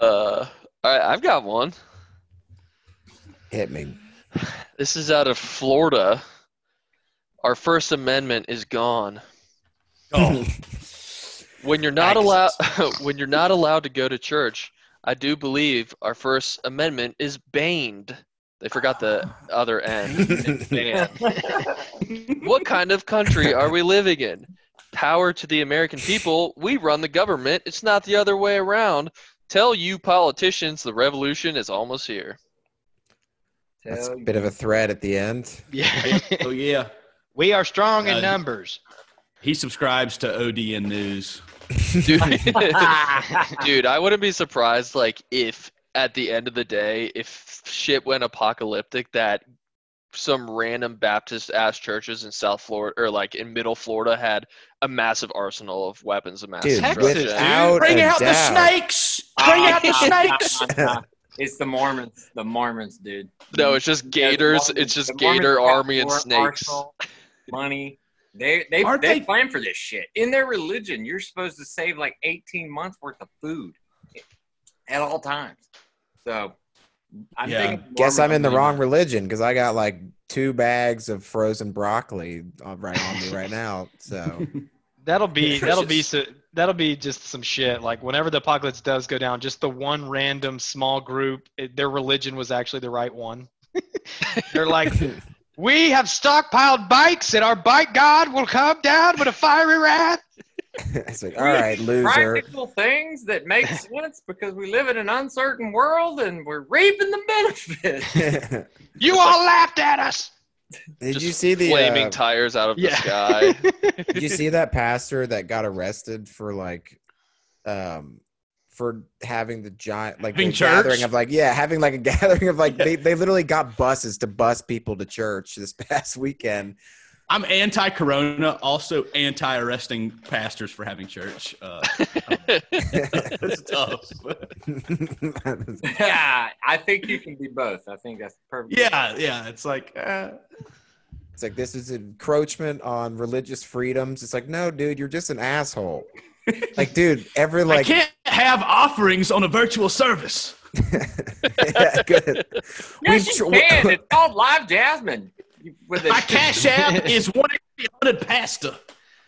uh, all right, I've got one.
Hit me.
This is out of Florida. Our First Amendment is gone.
Oh,
When you're not allowed, when you're not allowed to go to church, I do believe our First Amendment is baned. They forgot the other end. What kind of country are we living in? Power to the American people. We run the government. It's not the other way around. Tell you politicians the revolution is almost here.
That's a bit of a threat at the end.
Yeah.
Oh yeah.
We are strong in
Uh,
numbers.
He subscribes to ODN News.
Dude, dude, I wouldn't be surprised like if at the end of the day, if shit went apocalyptic that some random Baptist ass churches in South Florida or like in middle Florida had a massive arsenal of weapons of mass
Dude,
destruction.
without
Bring
a
out the snakes! Bring out the snakes!
it's the Mormons. The Mormons, dude.
No, it's just
Yeah,
gators.
Mormons-
It's just gator army and snakes.
arsenal, money. They they
Aren't
they
they-
plan for this shit. In their religion, you're supposed to save like 18 months worth of food at all times. So I'm
Yeah.
Guess I'm in the
Mormons-
wrong religion because I got like two bags of frozen broccoli uh, right on me right now. So
That'll be that'll be so, that'll be just some shit. Like whenever the apocalypse does go down, just the one random small group, it, their religion was actually the right one. They're like, we have stockpiled bikes, and our bike god will come down with a fiery wrath.
it's like, all right, loser.
Practical things that make sense because we live in an uncertain world and we're reaping the benefits.
You all laughed at us.
Did
Just
you see the
flaming
uh,
tires out of the sky.
Did you see that pastor that got arrested for like, um, for having the giant like
Having
the gathering of like yeah having like a gathering of like they, they literally got buses to bus people to church this past weekend.
I'm anti-corona, also anti-arresting pastors for having church. Uh, it's tough.
yeah, I think you can be both. I think that's perfect.
yeah, yeah. It's like uh,
It's like this is encroachment on religious freedoms. It's like, no, dude, you're just an asshole. like, dude, every
I
like,
can't have offerings on a virtual service.
yeah, good.
Yes,
We've
you
tr-
can. It's called LiveJasmin. With
My
a
cash app is one hundred pasta.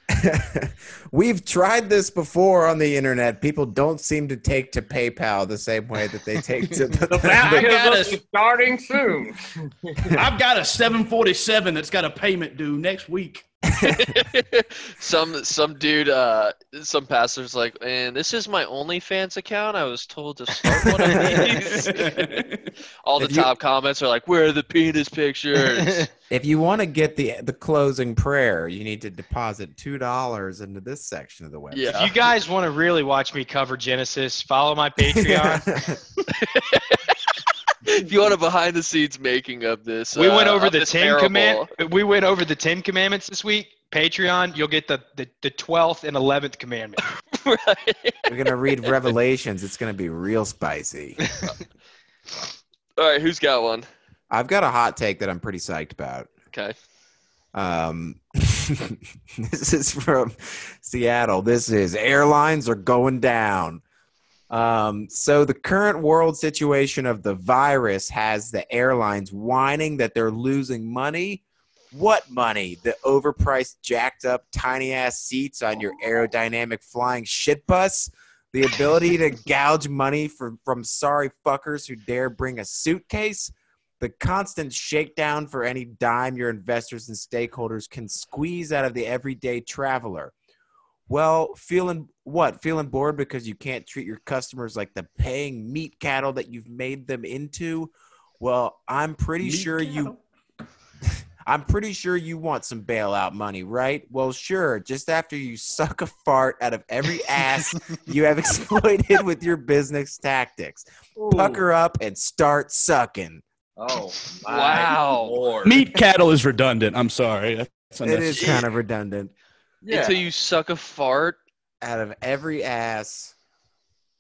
We've tried this before on the internet. People don't seem to take to PayPal the same way that they take to the.
The
I got
baptism
us.
is starting soon.
I've got a 747 that's got a payment due next week.
some some dude, uh, some pastor's like, man, this is my OnlyFans account. I was told to start one of these. All the
If you-
top comments are like, where are the penis pictures?
if you want to get the the closing prayer, you need to deposit two dollars into this section of the website.
Yeah.
If you guys want to really watch me cover Genesis, follow my Patreon.
If you want a behind the scenes making of this,
we went
uh,
over
of
the ten command. We went over the ten commandments this week. Patreon, you'll get the the, the twelfth and eleventh commandment.
right.
We're gonna read Revelations. It's gonna be real spicy.
All right, who's got one?
I've got a hot take that I'm pretty psyched about.
Okay.
Um, this is from Seattle. This is airlines are going down. Um, so the current world situation of the virus has the airlines whining that they're losing money. What money? The overpriced, jacked up, tiny ass seats on your aerodynamic flying shit bus. The ability to gouge money from, from sorry fuckers who dare bring a suitcase the constant shakedown for any dime your investors and stakeholders can squeeze out of the everyday traveler. Well, feeling what? Feeling bored because you can't treat your customers like the paying meat cattle that you've made them into? Well, I'm pretty
Meat
sure you. I'm pretty sure you want some bailout money, right? Well, sure, just after you suck a fart out of every ass you have exploited with your business tactics. Pucker up and start sucking.
Oh, my
Wow.
Lord.
Meat cattle is redundant. I'm sorry. That's
It is kind of redundant.
Yeah.
Until you suck a fart.
Out of every ass,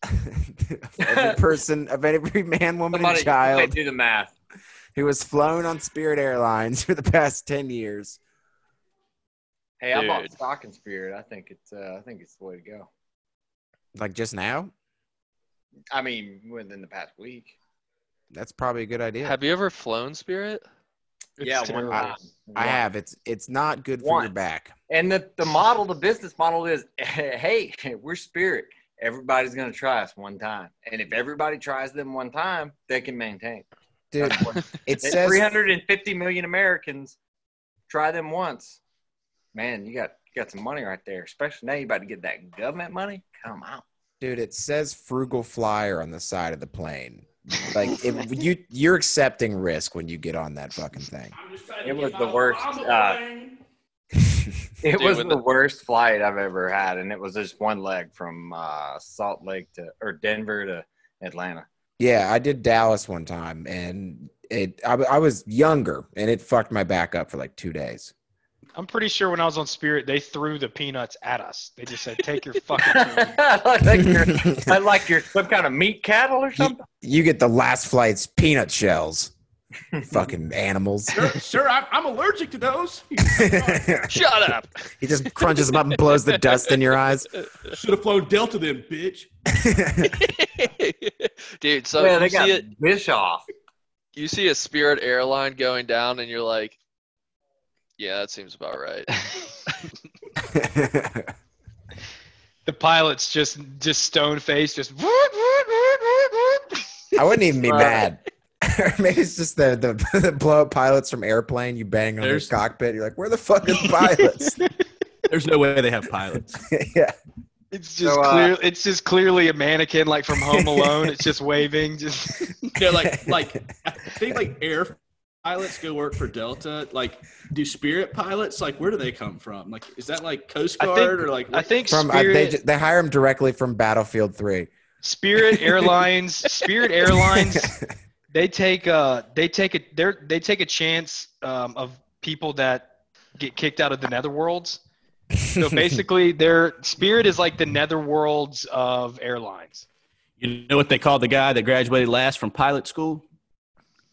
of every person, of every man, woman,
Somebody,
and child
somebody do the math.
who has flown on Spirit Airlines for the past ten years.
Hey, I bought
Dude.
stock in Spirit. I think it's uh, I think it's the way to go.
Like just now,
I mean, within the past week.
that's probably a good idea.
Have you ever flown Spirit?
It's
yeah, one
terrible.
time.
I
One.
have. It's it's not good for your back.
And the, the model, the business model is, hey, we're Spirit. Everybody's gonna try us one time, and if everybody tries them one time, they can maintain.
Dude, it says
350 million Americans try them once. Man, you got you got some money right there. Especially now you about to get that government money. Come on.
Dude, it says frugal flyer on the side of the plane. Like if you you're accepting risk when you get on that fucking thing.
It was the worst. Uh, it
Dude,
was the
the-
worst flight I've ever had, and it was just one leg from uh, Salt Lake to or Denver to Atlanta.
Yeah, I did Dallas one time, and it I, I was younger, and it fucked my back up for like two days.
I'm pretty sure when I was on Spirit, they threw the peanuts at us. They just said, "Take your fucking." food."
like you're, like you're some kind of meat cattle or something.
You get the last flight's peanut shells. fucking animals.
Sir, sir I'm, I'm allergic to those.
Shut up.
he just crunches them up and blows the dust in your eyes.
Should have flown Delta then, bitch.
Dude, so
yeah,
you
they
see it
Bischoff.
you see a Spirit airline going down and you're like, Yeah, that seems about right.
the pilot's just just stone faced, just.
I wouldn't even be
Uh,
mad. Maybe it's just the, the, the blow up pilots from airplane. You bang on
There's-
their cockpit. You're like, where the fuck are the pilots?
There's no way they have pilots.
yeah.
It's just
So, uh,
clear. It's just clearly a mannequin, like from Home Alone. It's just waving. Just
They're like, like I think like air pilots go work for Delta. Like, do Spirit pilots like where do they come from? Like, is that like Coast Guard
think-
or like?
I think
From uh,
Spirit,
they they hire them directly from Battlefield Three.
Spirit Airlines, Spirit Airlines, they take uh they take a they they take a chance um, of people that get kicked out of the netherworlds. So basically, their Spirit is like the netherworlds of airlines.
you know what they call the guy that graduated last from pilot school?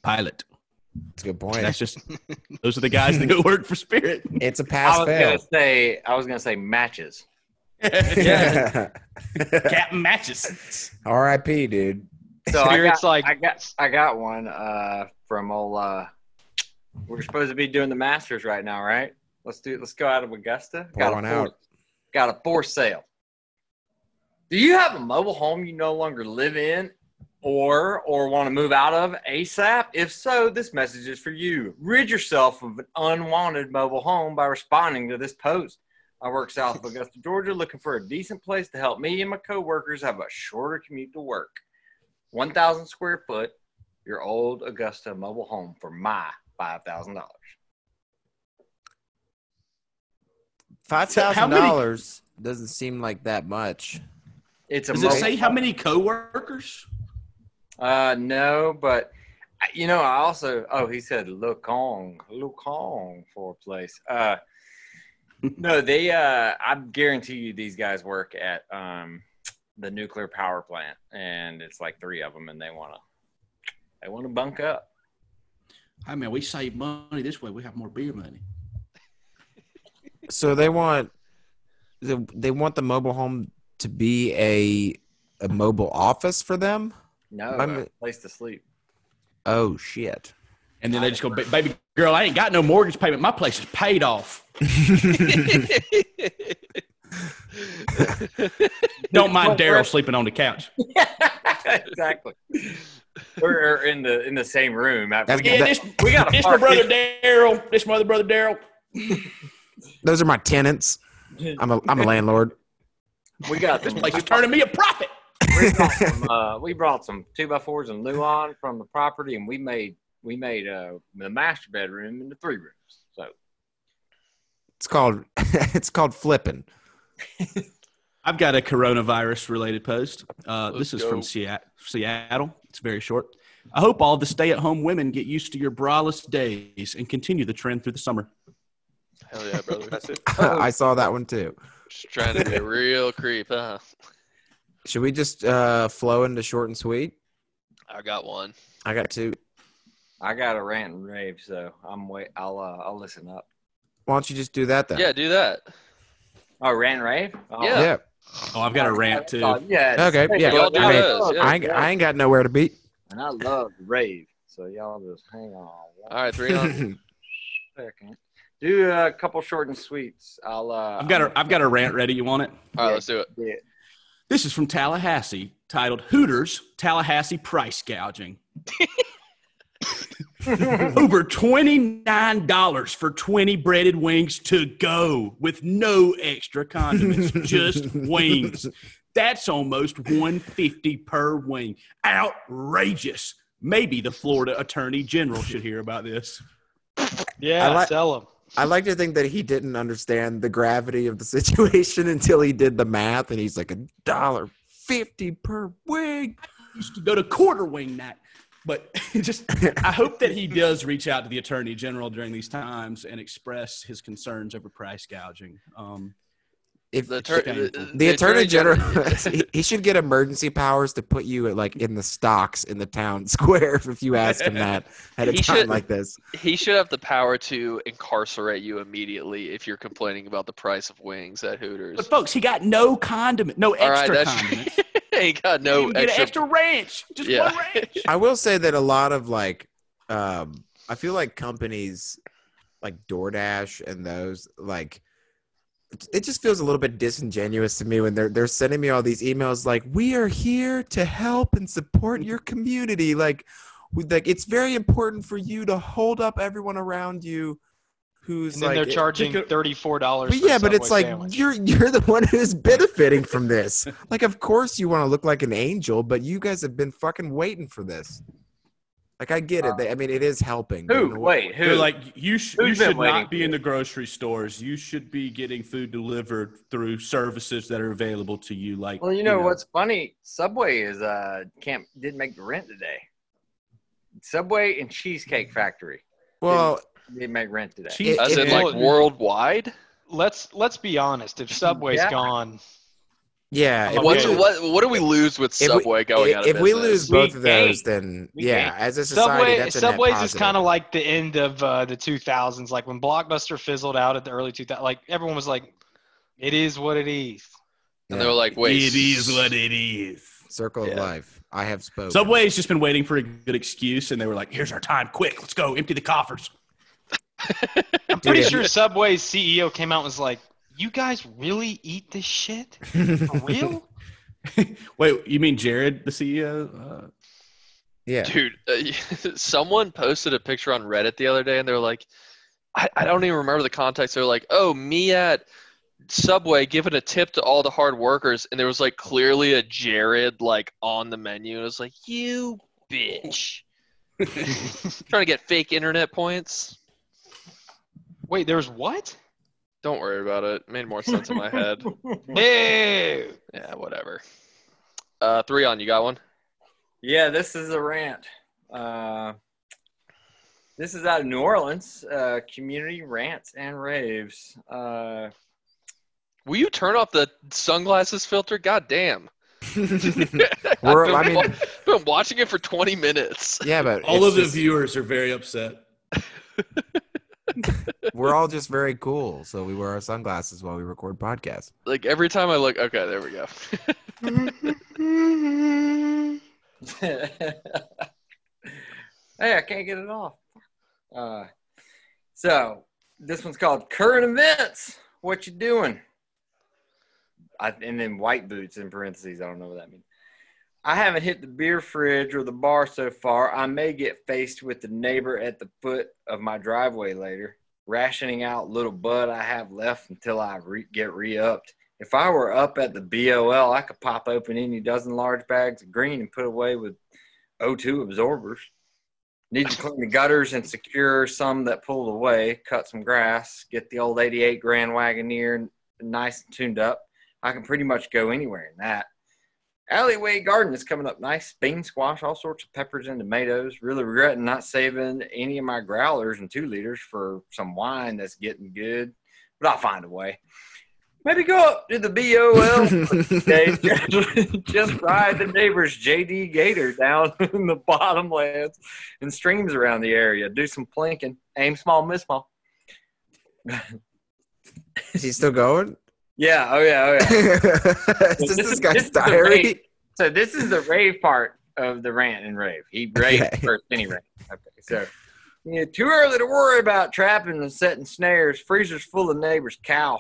Pilot.
That's a good point.
That's just those are the guys that go work for Spirit.
It's a
I
pass
was
fail.
gonna say I was gonna say matches.
yeah. Captain matches.
R.I.P. Dude.
So I got,
like
I got I got one uh, from old. Uh, we're supposed to be doing the Masters right now, right? Let's do. Let's go out of Augusta.
Pour
got
one out.
Got a for sale. Do you have a mobile home you no longer live in, or or want to move out of ASAP? If so, this message is for you. Rid yourself of an unwanted mobile home by responding to this post. I work south of Augusta, Georgia, looking for a decent place to help me and my coworkers have a shorter commute to work. 1,000 square foot, your old Augusta mobile home for my $5,000.
Five
So how
thousand
many-
dollars doesn't seem like that much.
It's a
Does it say how many coworkers?
Uh, no, but you know, I also, oh, he said look on, look on for a place. Uh, no, they, uh, I guarantee you these guys work at, um, the nuclear power plant and it's like three of them and they want to, they want to bunk up.
I mean, we save money this way. We have more beer money.
So they want they they want the mobile home to be a a mobile office for them.
No,
I'm-
a place to sleep.
Oh shit.
And then they just go, "Ba- baby girl, I ain't got no mortgage payment. My place is paid off. Don't mind Daryl sleeping on the couch.
exactly. We're we're in the in the same room.
That's-
we,
Yeah,
got,
this,
we got a
this my brother Daryl. This my other brother Daryl.
Those are my tenants. I'm a I'm a landlord.
We got
This place is turning me a profit.
We brought some, uh, we brought some two by fours and Luan from the property, and we made we made uh, the master bedroom into three rooms. So
It's called it's called flipping.
I've got a coronavirus related post. Uh, this is
go.
from Seattle. It's very short. I hope all the stay at home women get used to your braless days and continue the trend through the summer.
Hell yeah, brother. That's it.
I saw that one too.
Just trying to be a real creep, huh?
Should we just uh flow into short and sweet?
I got one.
I got two.
I got a rant and rave. So I'm wait. I'll uh, I'll listen up.
Why don't you just do that then?
Yeah, do that.
Oh, rant and rave. Oh,
Yeah.
Yeah.
Oh, I've got a rant too.
Oh, yeah.
Okay, yeah.
Y'all do
I, mean,
those.
I, ain't, I ain't got nowhere to be.
And I love rave. So y'all just hang on.
All right, Threon.
second. Do a couple short and sweets. I'll. Uh,
I've got a I've got a rant ready. You want it?
All right, let's do it.
Yeah.
This is from Tallahassee, titled "Hooters Tallahassee Price Gouging." Over twenty-nine dollars for twenty breaded wings to go with no extra condiments, just wings. That's almost 150 per wing. Outrageous. Maybe the Florida Attorney General should hear about this.
Yeah,
I like-
sell them.
I like to think that he didn't understand the gravity of the situation until he did the math, and he's like a dollar fifty per wing.
used to go to quarter wing night. But just, I hope that he does reach out to the attorney general during these times and express his concerns over price gouging. Um,
If
The, attor-
painful.
the attorney general, he, he should get emergency powers to put you at, like in the stocks in the town square if you ask him that at a
He
time
should-
like this.
he should have the power to incarcerate you immediately if you're complaining about the price of wings at Hooters.
but folks, he got no condiment, no extra
that's
condiment.
he got
No
no
get
extra.
an extra ranch, just
Yeah.
one ranch.
I will say that a lot of like, um, I feel like companies like DoorDash and those like, it just feels a little bit disingenuous to me when they're they're sending me all these emails like, "We are here to help and support your community." Like, we, like it's very important for you to hold up everyone around you who's
And then
like
they're charging
Pick a-
thirty-four dollars.
but yeah, but it's like you're you're the one who's benefiting from this. Like, of course you want to look like an angel, but you guys have been fucking waiting for this. Like, I get it. They, I mean, it is helping.
Who?
no-
Wait, who?
Like, you, sh- you should not be in the grocery stores. You should be getting food delivered through services that are available to you. Like,
well, you know, what's funny? Subway is uh can't didn't make the rent today. Subway and Cheesecake Factory
Well,
didn't make rent today.
Cheese-
As in,
It-
like
it-
worldwide.
let's let's be honest. If Subway's
Yeah.
gone,
yeah. If,
What,
we,
what what do we lose with
If we-
Subway going
if,
out of
if we
business?
lose both of those,
gain.
then
We
yeah,
gain.
as a society,
Subway
that's a net
Subway's is kind of like the end of uh, the 2000s, like when Blockbuster fizzled out at the early 2000s. Like everyone was like, "It is what it is."
and they were like, "Wait,
it is what it is.
circle of life. I have spoken.
Subway's just been waiting for a good excuse, and they were like, "Here's our time, quick, let's go, empty the coffers."
I'm pretty
Dude,
sure Subway's CEO came out and was like, "You guys really eat this shit for real?"
Wait, you mean Jared, the CEO? Uh,
yeah.
Dude, uh, someone posted a picture on Reddit the other day, and they're like, I, I don't even remember the context. They're like, oh, me at Subway giving a tip to all the hard workers, and there was like clearly a Jared like on the menu. And it was like, you bitch, trying to get fake internet points.
Wait, there's what?
Don't worry about it. Made more sense in my head.
Hey,
Yeah, whatever. Uh, Threon. You got one?
Yeah, this is a rant. Uh, this is out of New Orleans. Uh, community rants and raves. Uh,
Will you turn off the sunglasses filter? God damn.
We're-
I've
I
been,
mean-
been watching it for 20 minutes.
yeah, but
all
it's
of the
just-
viewers are very upset.
we're all just very cool, so we wear our sunglasses while we record podcasts.
Like every time I look, okay, there we go.
hey, I can't get it off. Uh, so this one's called current events. What you doing? I, and then white boots in parentheses. I don't know what that means. I haven't hit the beer fridge or the bar so far. I may get faced with the neighbor at the foot of my driveway later, rationing out little bud I have left until I re- get re-upped. If I were up at the BOL, I could pop open any dozen large bags of green and put away with O2 absorbers. Need to clean the gutters and secure some that pulled away, cut some grass, get the old 88 Grand Wagoneer nice and tuned up. I can pretty much go anywhere in that. Alleyway garden is coming up nice. Bean, squash, all sorts of peppers and tomatoes. Really regretting not saving any of my growlers and two liters for some wine that's getting good, but I'll find a way. Maybe go up to the BOL just, just ride the neighbor's JD Gator down in the bottomlands and streams around the area. Do some plinking. Aim small, miss small.
Is he still going?
Yeah, oh yeah, oh yeah.
is this,
This is-
guy's
this
diary?
rate. so this is the rave part of the rant and rave. He raved
Okay.
first, then he raved. Okay, so yeah, too early to worry about trapping and setting snares. Freezer's full of neighbors' cow.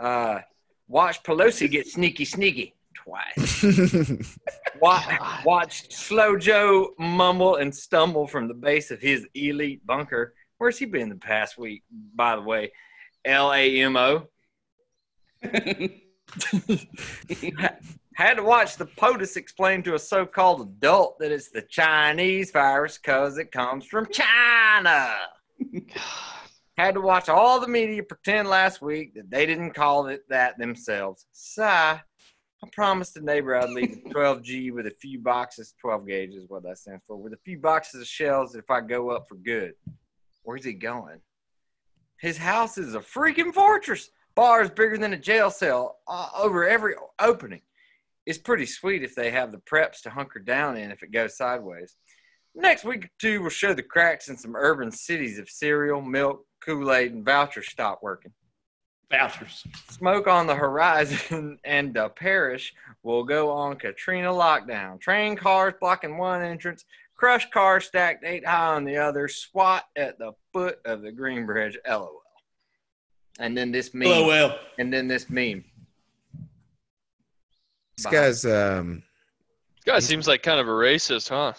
Uh, watch Pelosi get sneaky, sneaky twice. Watch, watched Slow Joe mumble and stumble from the base of his elite bunker. Where's he been the past week, by the way? L A M O. Had to watch the POTUS explain to a so-called adult that it's the Chinese virus because it comes from China. Had to watch all the media pretend last week that they didn't call it that themselves. Sigh. I promised the neighbor I'd leave the 12G with a few boxes, 12 gauge is what that stands for, with a few boxes of shells if I go up for good. Where's he going? His house is a freaking fortress. Bars bigger than a jail cell uh, over every opening. It's pretty sweet if they have the preps to hunker down in if it goes sideways. Next week or two, we'll show the cracks in some urban cities of cereal, milk, Kool Aid, and vouchers stop working.
Vouchers.
Smoke on the horizon and the parish will go on Katrina lockdown. Train cars blocking one entrance, crush cars stacked eight high on the other, SWAT at the foot of the Green Bridge. LOL. And then this meme.
Oh well.
And then this meme.
This guy's um.
This guy seems like kind of a racist, huh?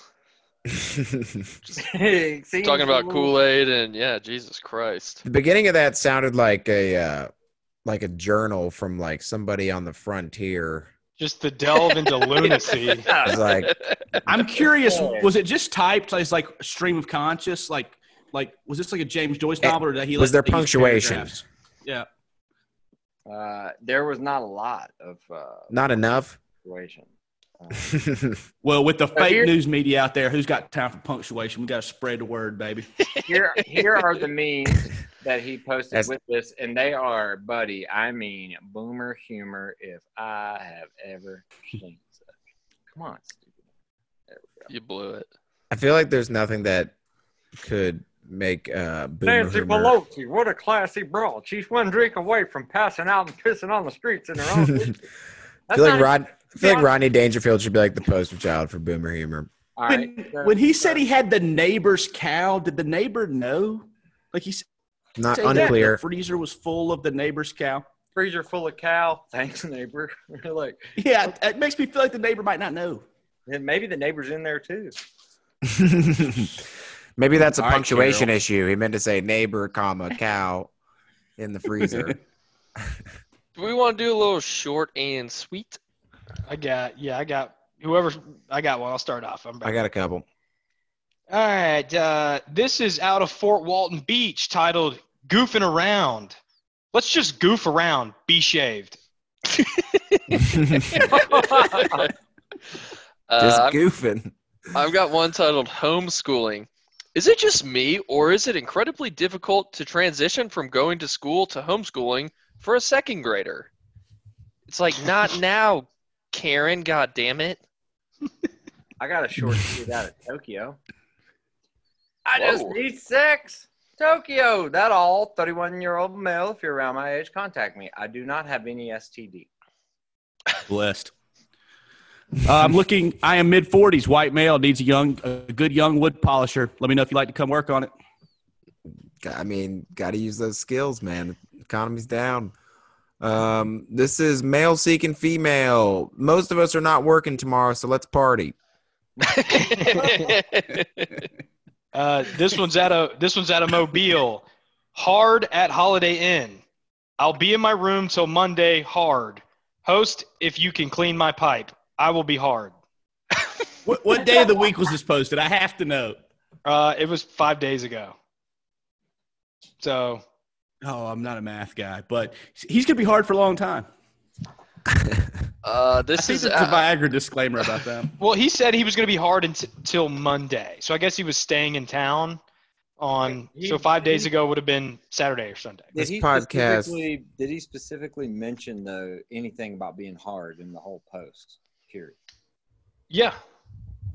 Seems
Talking about Kool Aid and yeah, Jesus Christ.
the beginning of that sounded like a uh, like a journal from like somebody on the frontier.
Just to delve into lunacy.
It's like
I'm curious. Was it just typed as like stream of conscious? Like, like was this like a James Joyce novel, or did he?
was
let
there
these
punctuation?
paragraphs- Yeah.
Uh, there was not a lot of uh,
not enough.
punctuation. Uh,
Well, with the
So
fake news media out there, who's got time for punctuation? We got to spread the word, baby.
here, here are the memes that he posted
That's-
with this, and they are, buddy. I mean, boomer humor. If I have ever seen such. Come on, stupid. There we go.
You blew it.
I feel like there's nothing that could make uh,
Nancy
humor.
Pelosi, what a classy broad. She's one drink away from passing out and pissing on the streets in her own. district.
I feel like
not-
Rod. I feel like Rodney Dangerfield should be like the poster child for boomer humor.
All
When, when he said he had the neighbor's cow, did the neighbor know? Like he said
Not
that the
unclear.
freezer was full of the neighbor's cow.
freezer full of cow. Thanks, neighbor. like,
Yeah, it makes me feel like the neighbor might not know.
and maybe the neighbor's in there too.
Maybe that's a
All right,
punctuation
Carol.
issue. He meant to say neighbor, comma cow, in the freezer.
Do we want to do a little short and sweet?
I got yeah, I got whoever I got one. I'll start off. I'm
I got a couple.
All right, uh, this is out of Fort Walton Beach, titled "Goofing Around." Let's just goof around. Be shaved.
Uh,
Just
I've-
goofing.
I've got one titled Homeschooling. Is it just me, or is it incredibly difficult to transition from going to school to homeschooling for a second grader? It's like, not now, Karen, god damn it.
I got a short tweet out of Tokyo. I just need sex. Tokyo, that all. 31 year old male, if you're around my age, contact me. I do not have any STD.
Blessed. Uh, I'm looking. I am mid 40s, white male, needs a young, a good young wood polisher. Let me know if you'd like to come work on it.
I mean, got to use those skills, man. Economy's down. Um, this is male seeking female. Most of us are not working tomorrow, so let's party.
Uh, this one's at a this one's at a Mobile. Hard at Holiday Inn. I'll be in my room till Monday. Hard. Host, if you can clean my pipe, I will be hard.
What, what day of the week was this posted? I have to know.
Uh, it was five days ago. So
Oh, I'm not a math guy, but he's gonna be hard for a long time.
uh,
I
this
think
is
a
uh,
Viagra disclaimer about that.
Well, he said he was going to be hard until Monday. So I guess he was staying in town on.
He-
so five days
he-
ago would have been Saturday or Sunday.
This
he
podcast-
Did he specifically mention though anything about being hard in the whole post? Period.
Yeah.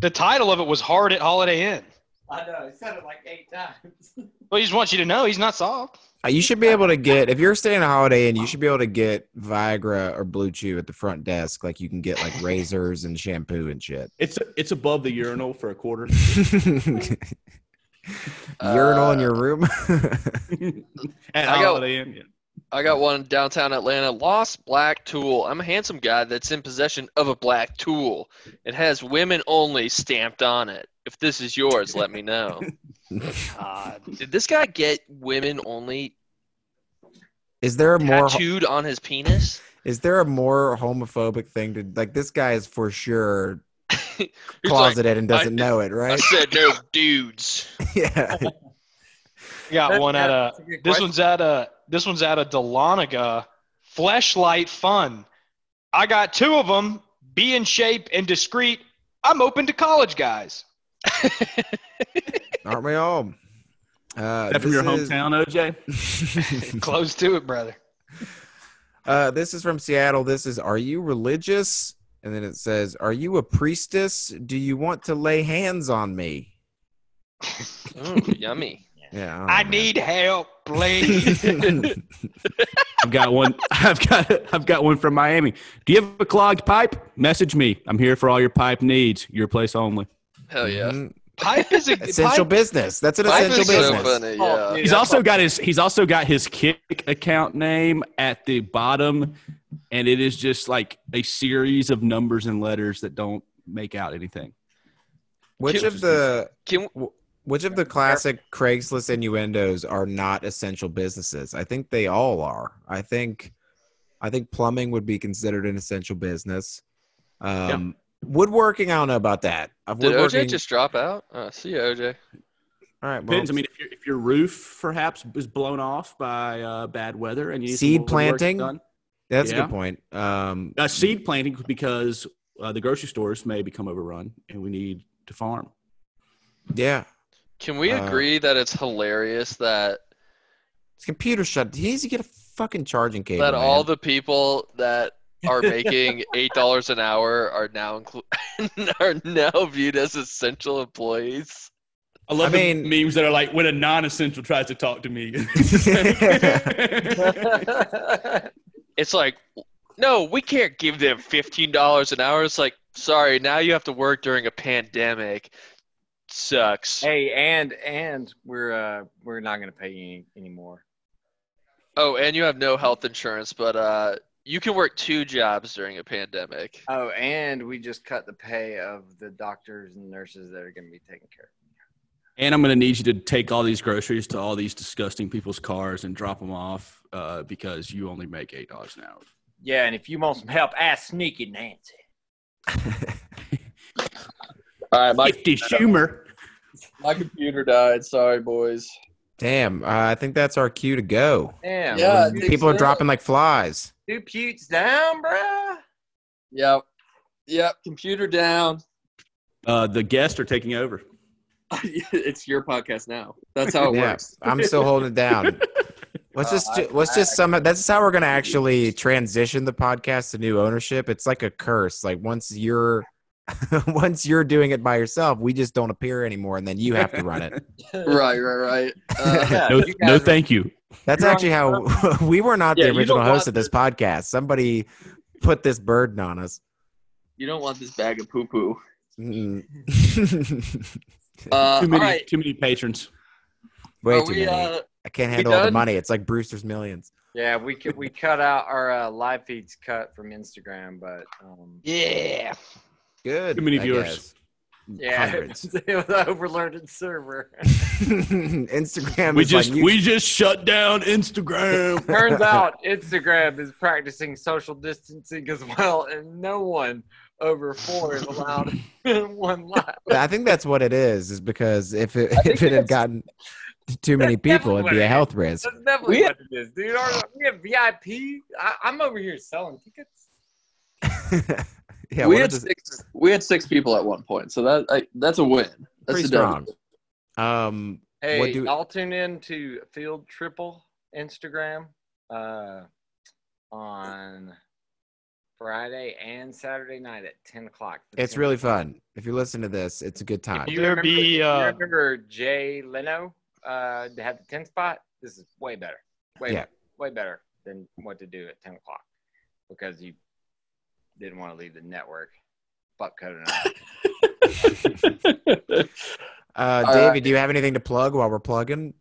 The title of it was Hard at Holiday Inn.
I know. He said it like eight times.
Well, he just wants you to know he's not soft.
Uh, You should be able to get if you're staying at a Holiday Inn. You should be able to get Viagra or Blue Chew at the front desk. Like you can get like razors and shampoo and shit.
It's it's above the urinal for a quarter.
Urinal in your room.
At
I got-
Holiday Inn. Yeah.
I got one in downtown Atlanta. Lost black tool. I'm a handsome guy that's in possession of a black tool. It has women only stamped on it. If this is yours, let me know.
God.
Did this guy get women only
is there a more?
tattooed on his penis?
Is there a more homophobic thing to like? This guy is for sure
He's like,
closeted and doesn't
I-
know it, right?
I
right?
said no dudes.
yeah.
got one at a. This one's at a. This one's out of Dahlonega. Fleshlight fun. I got two of them. Be in shape and discreet. I'm open to college guys.
Aren't we all? Uh,
Is that from your
is-
hometown, OJ?
Close to it, brother.
uh, this is from Seattle. This is Are you religious? And then it says, Are you a priestess? Do you want to lay hands on me?
Ooh, yummy.
Yeah. don't
I need help, please.
I've got one. I've got. I've got one from Miami. Do you have a clogged pipe? Message me. I'm here for all your pipe needs. Your place only.
Hell yeah.
Mhm.
pipe is a
Essential
pipe,
business. That's an
Pipe
essential
is so
business.
funny.
Oh,
Yeah.
dude,
He's
that's
also
what-
got his. He's also got his Kik account name at the bottom, and it is just like a series of numbers and letters that don't make out anything.
Which
Can-
of the
Can
which of the classic Craigslist innuendos are not essential businesses? I think they all are. I think I think plumbing would be considered an essential business. Um, Woodworking, I don't know about that. I've
did
woodworking.
OJ just drop out? Uh, see you, OJ.
all right, well,
Depends. I mean, if, your if your roof perhaps is blown off by uh, bad weather and you need
Seed
more
planting?
done.
that's a good point. Um,
Uh, seed planting because uh, the grocery stores may become overrun and we need to farm.
yeah,
Can we
Uh,
agree that it's hilarious that
his computer shut. He needs to get a fucking charging cable.
that all the people that are making eight dollars an hour are now inclu- are now viewed as essential employees?
I love
I
the memes that are like when a non-essential tries to talk to me.
It's like, no, we can't give them fifteen dollars an hour. It's like, sorry, now you have to work during a pandemic. Sucks.
Hey, and and we're uh we're not gonna pay you any, anymore.
Oh, and you have no health insurance, but uh, you can work two jobs during a pandemic.
Oh, and we just cut the pay of the doctors and nurses that are gonna be taking care. of.
and I'm going to need you to take all these groceries to all these disgusting people's cars and drop them off uh, because you only make eight dollars an hour.
Yeah, and if you want some help, ask Sneaky Nancy.
All right, my
Fifty Schumer.
My computer died. Sorry, boys.
Damn, uh, I think that's our cue to go.
Damn.
Yeah,
People are
so.
dropping like flies.
two putes down, bruh.
Yep. Yep. Computer down.
Uh, the guests are taking over.
it's your podcast now. That's how it
Yeah,
works.
I'm still holding it down. Let's
Uh,
just
I-
let's just some. That's how we're gonna actually transition the podcast to new ownership. It's like a curse. Like once you're once you're doing it by yourself, we just don't appear anymore, and then you have to run it.
right, right, right. Uh,
Yeah,
No,
you
no, thank you.
That's
You're on
actually how we were not
Yeah,
the original
don't
host of this podcast. Somebody put this burden on us.
you don't want this bag of poo poo.
Mm.
Uh,
Too many,
all right.
too many patrons.
Way
Are
too
we,
many.
uh,
I can't handle all the money. It's like Brewster's Millions.
Yeah, we could, we cut out our uh, live feeds cut from Instagram, but um,
Yeah.
Good.
Too many
I
viewers.
guess.
yeah,
Hundreds.
it was an overloaded server.
Instagram
We
is like
just
you-
we just shut down Instagram.
Turns out Instagram is practicing social distancing as well, and no one over four is allowed in one live.
I think that's what it is. Is because if it if it had gotten too many people, it'd be a health risk.
That's definitely
We-
what it is, dude. Our, we have VIP. I, I'm over here selling tickets.
yeah,
we had
is-
six. We had six people at one point, so that I, that's a win. That's
pretty
a W.
strong. Um,
Hey,
What do-
I'll tune in to Field Triple Instagram uh, on Friday and Saturday night at 10 o'clock.
it's really fun. If you listen to this, it's a good time.
You
There
remember,
be,
you
uh,
remember Jay Leno uh, to have the 10 spot? This is way better. Way,
Yeah.
way better than what to do at 10 o'clock because you didn't want to leave the network. Fuck code and I.
Uh, David,
right.
do you have anything to plug while we're plugging?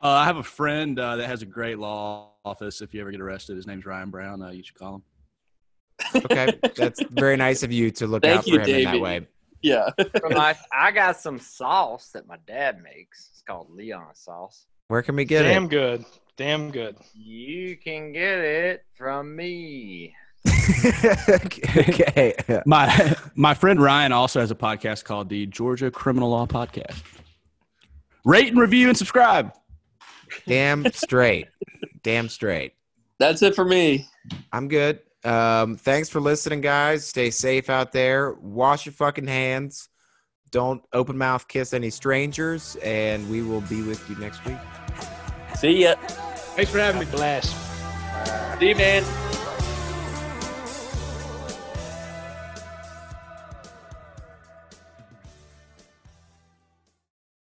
Uh, I have a friend uh, that has a great law office. If you ever get arrested, his name's Ryan Brown. Uh, you should call him.
Okay, that's very nice of you to look
Thank
out for
you,
him in that way.
Yeah.
My- I got some sauce that my dad makes. It's called Leon sauce.
Where can we get it?
Damn good. Damn good.
You can get it from me.
It? okay.
My my friend Ryan also has a podcast called the Georgia Criminal Law Podcast. Rate and review and subscribe.
Damn straight. Damn straight.
That's it for me.
I'm good. Um, thanks for listening, guys. Stay safe out there. Wash your fucking hands. Don't open mouth kiss any strangers, and we will be with you next week.
See ya.
Thanks for having me. Blast.
See you, man.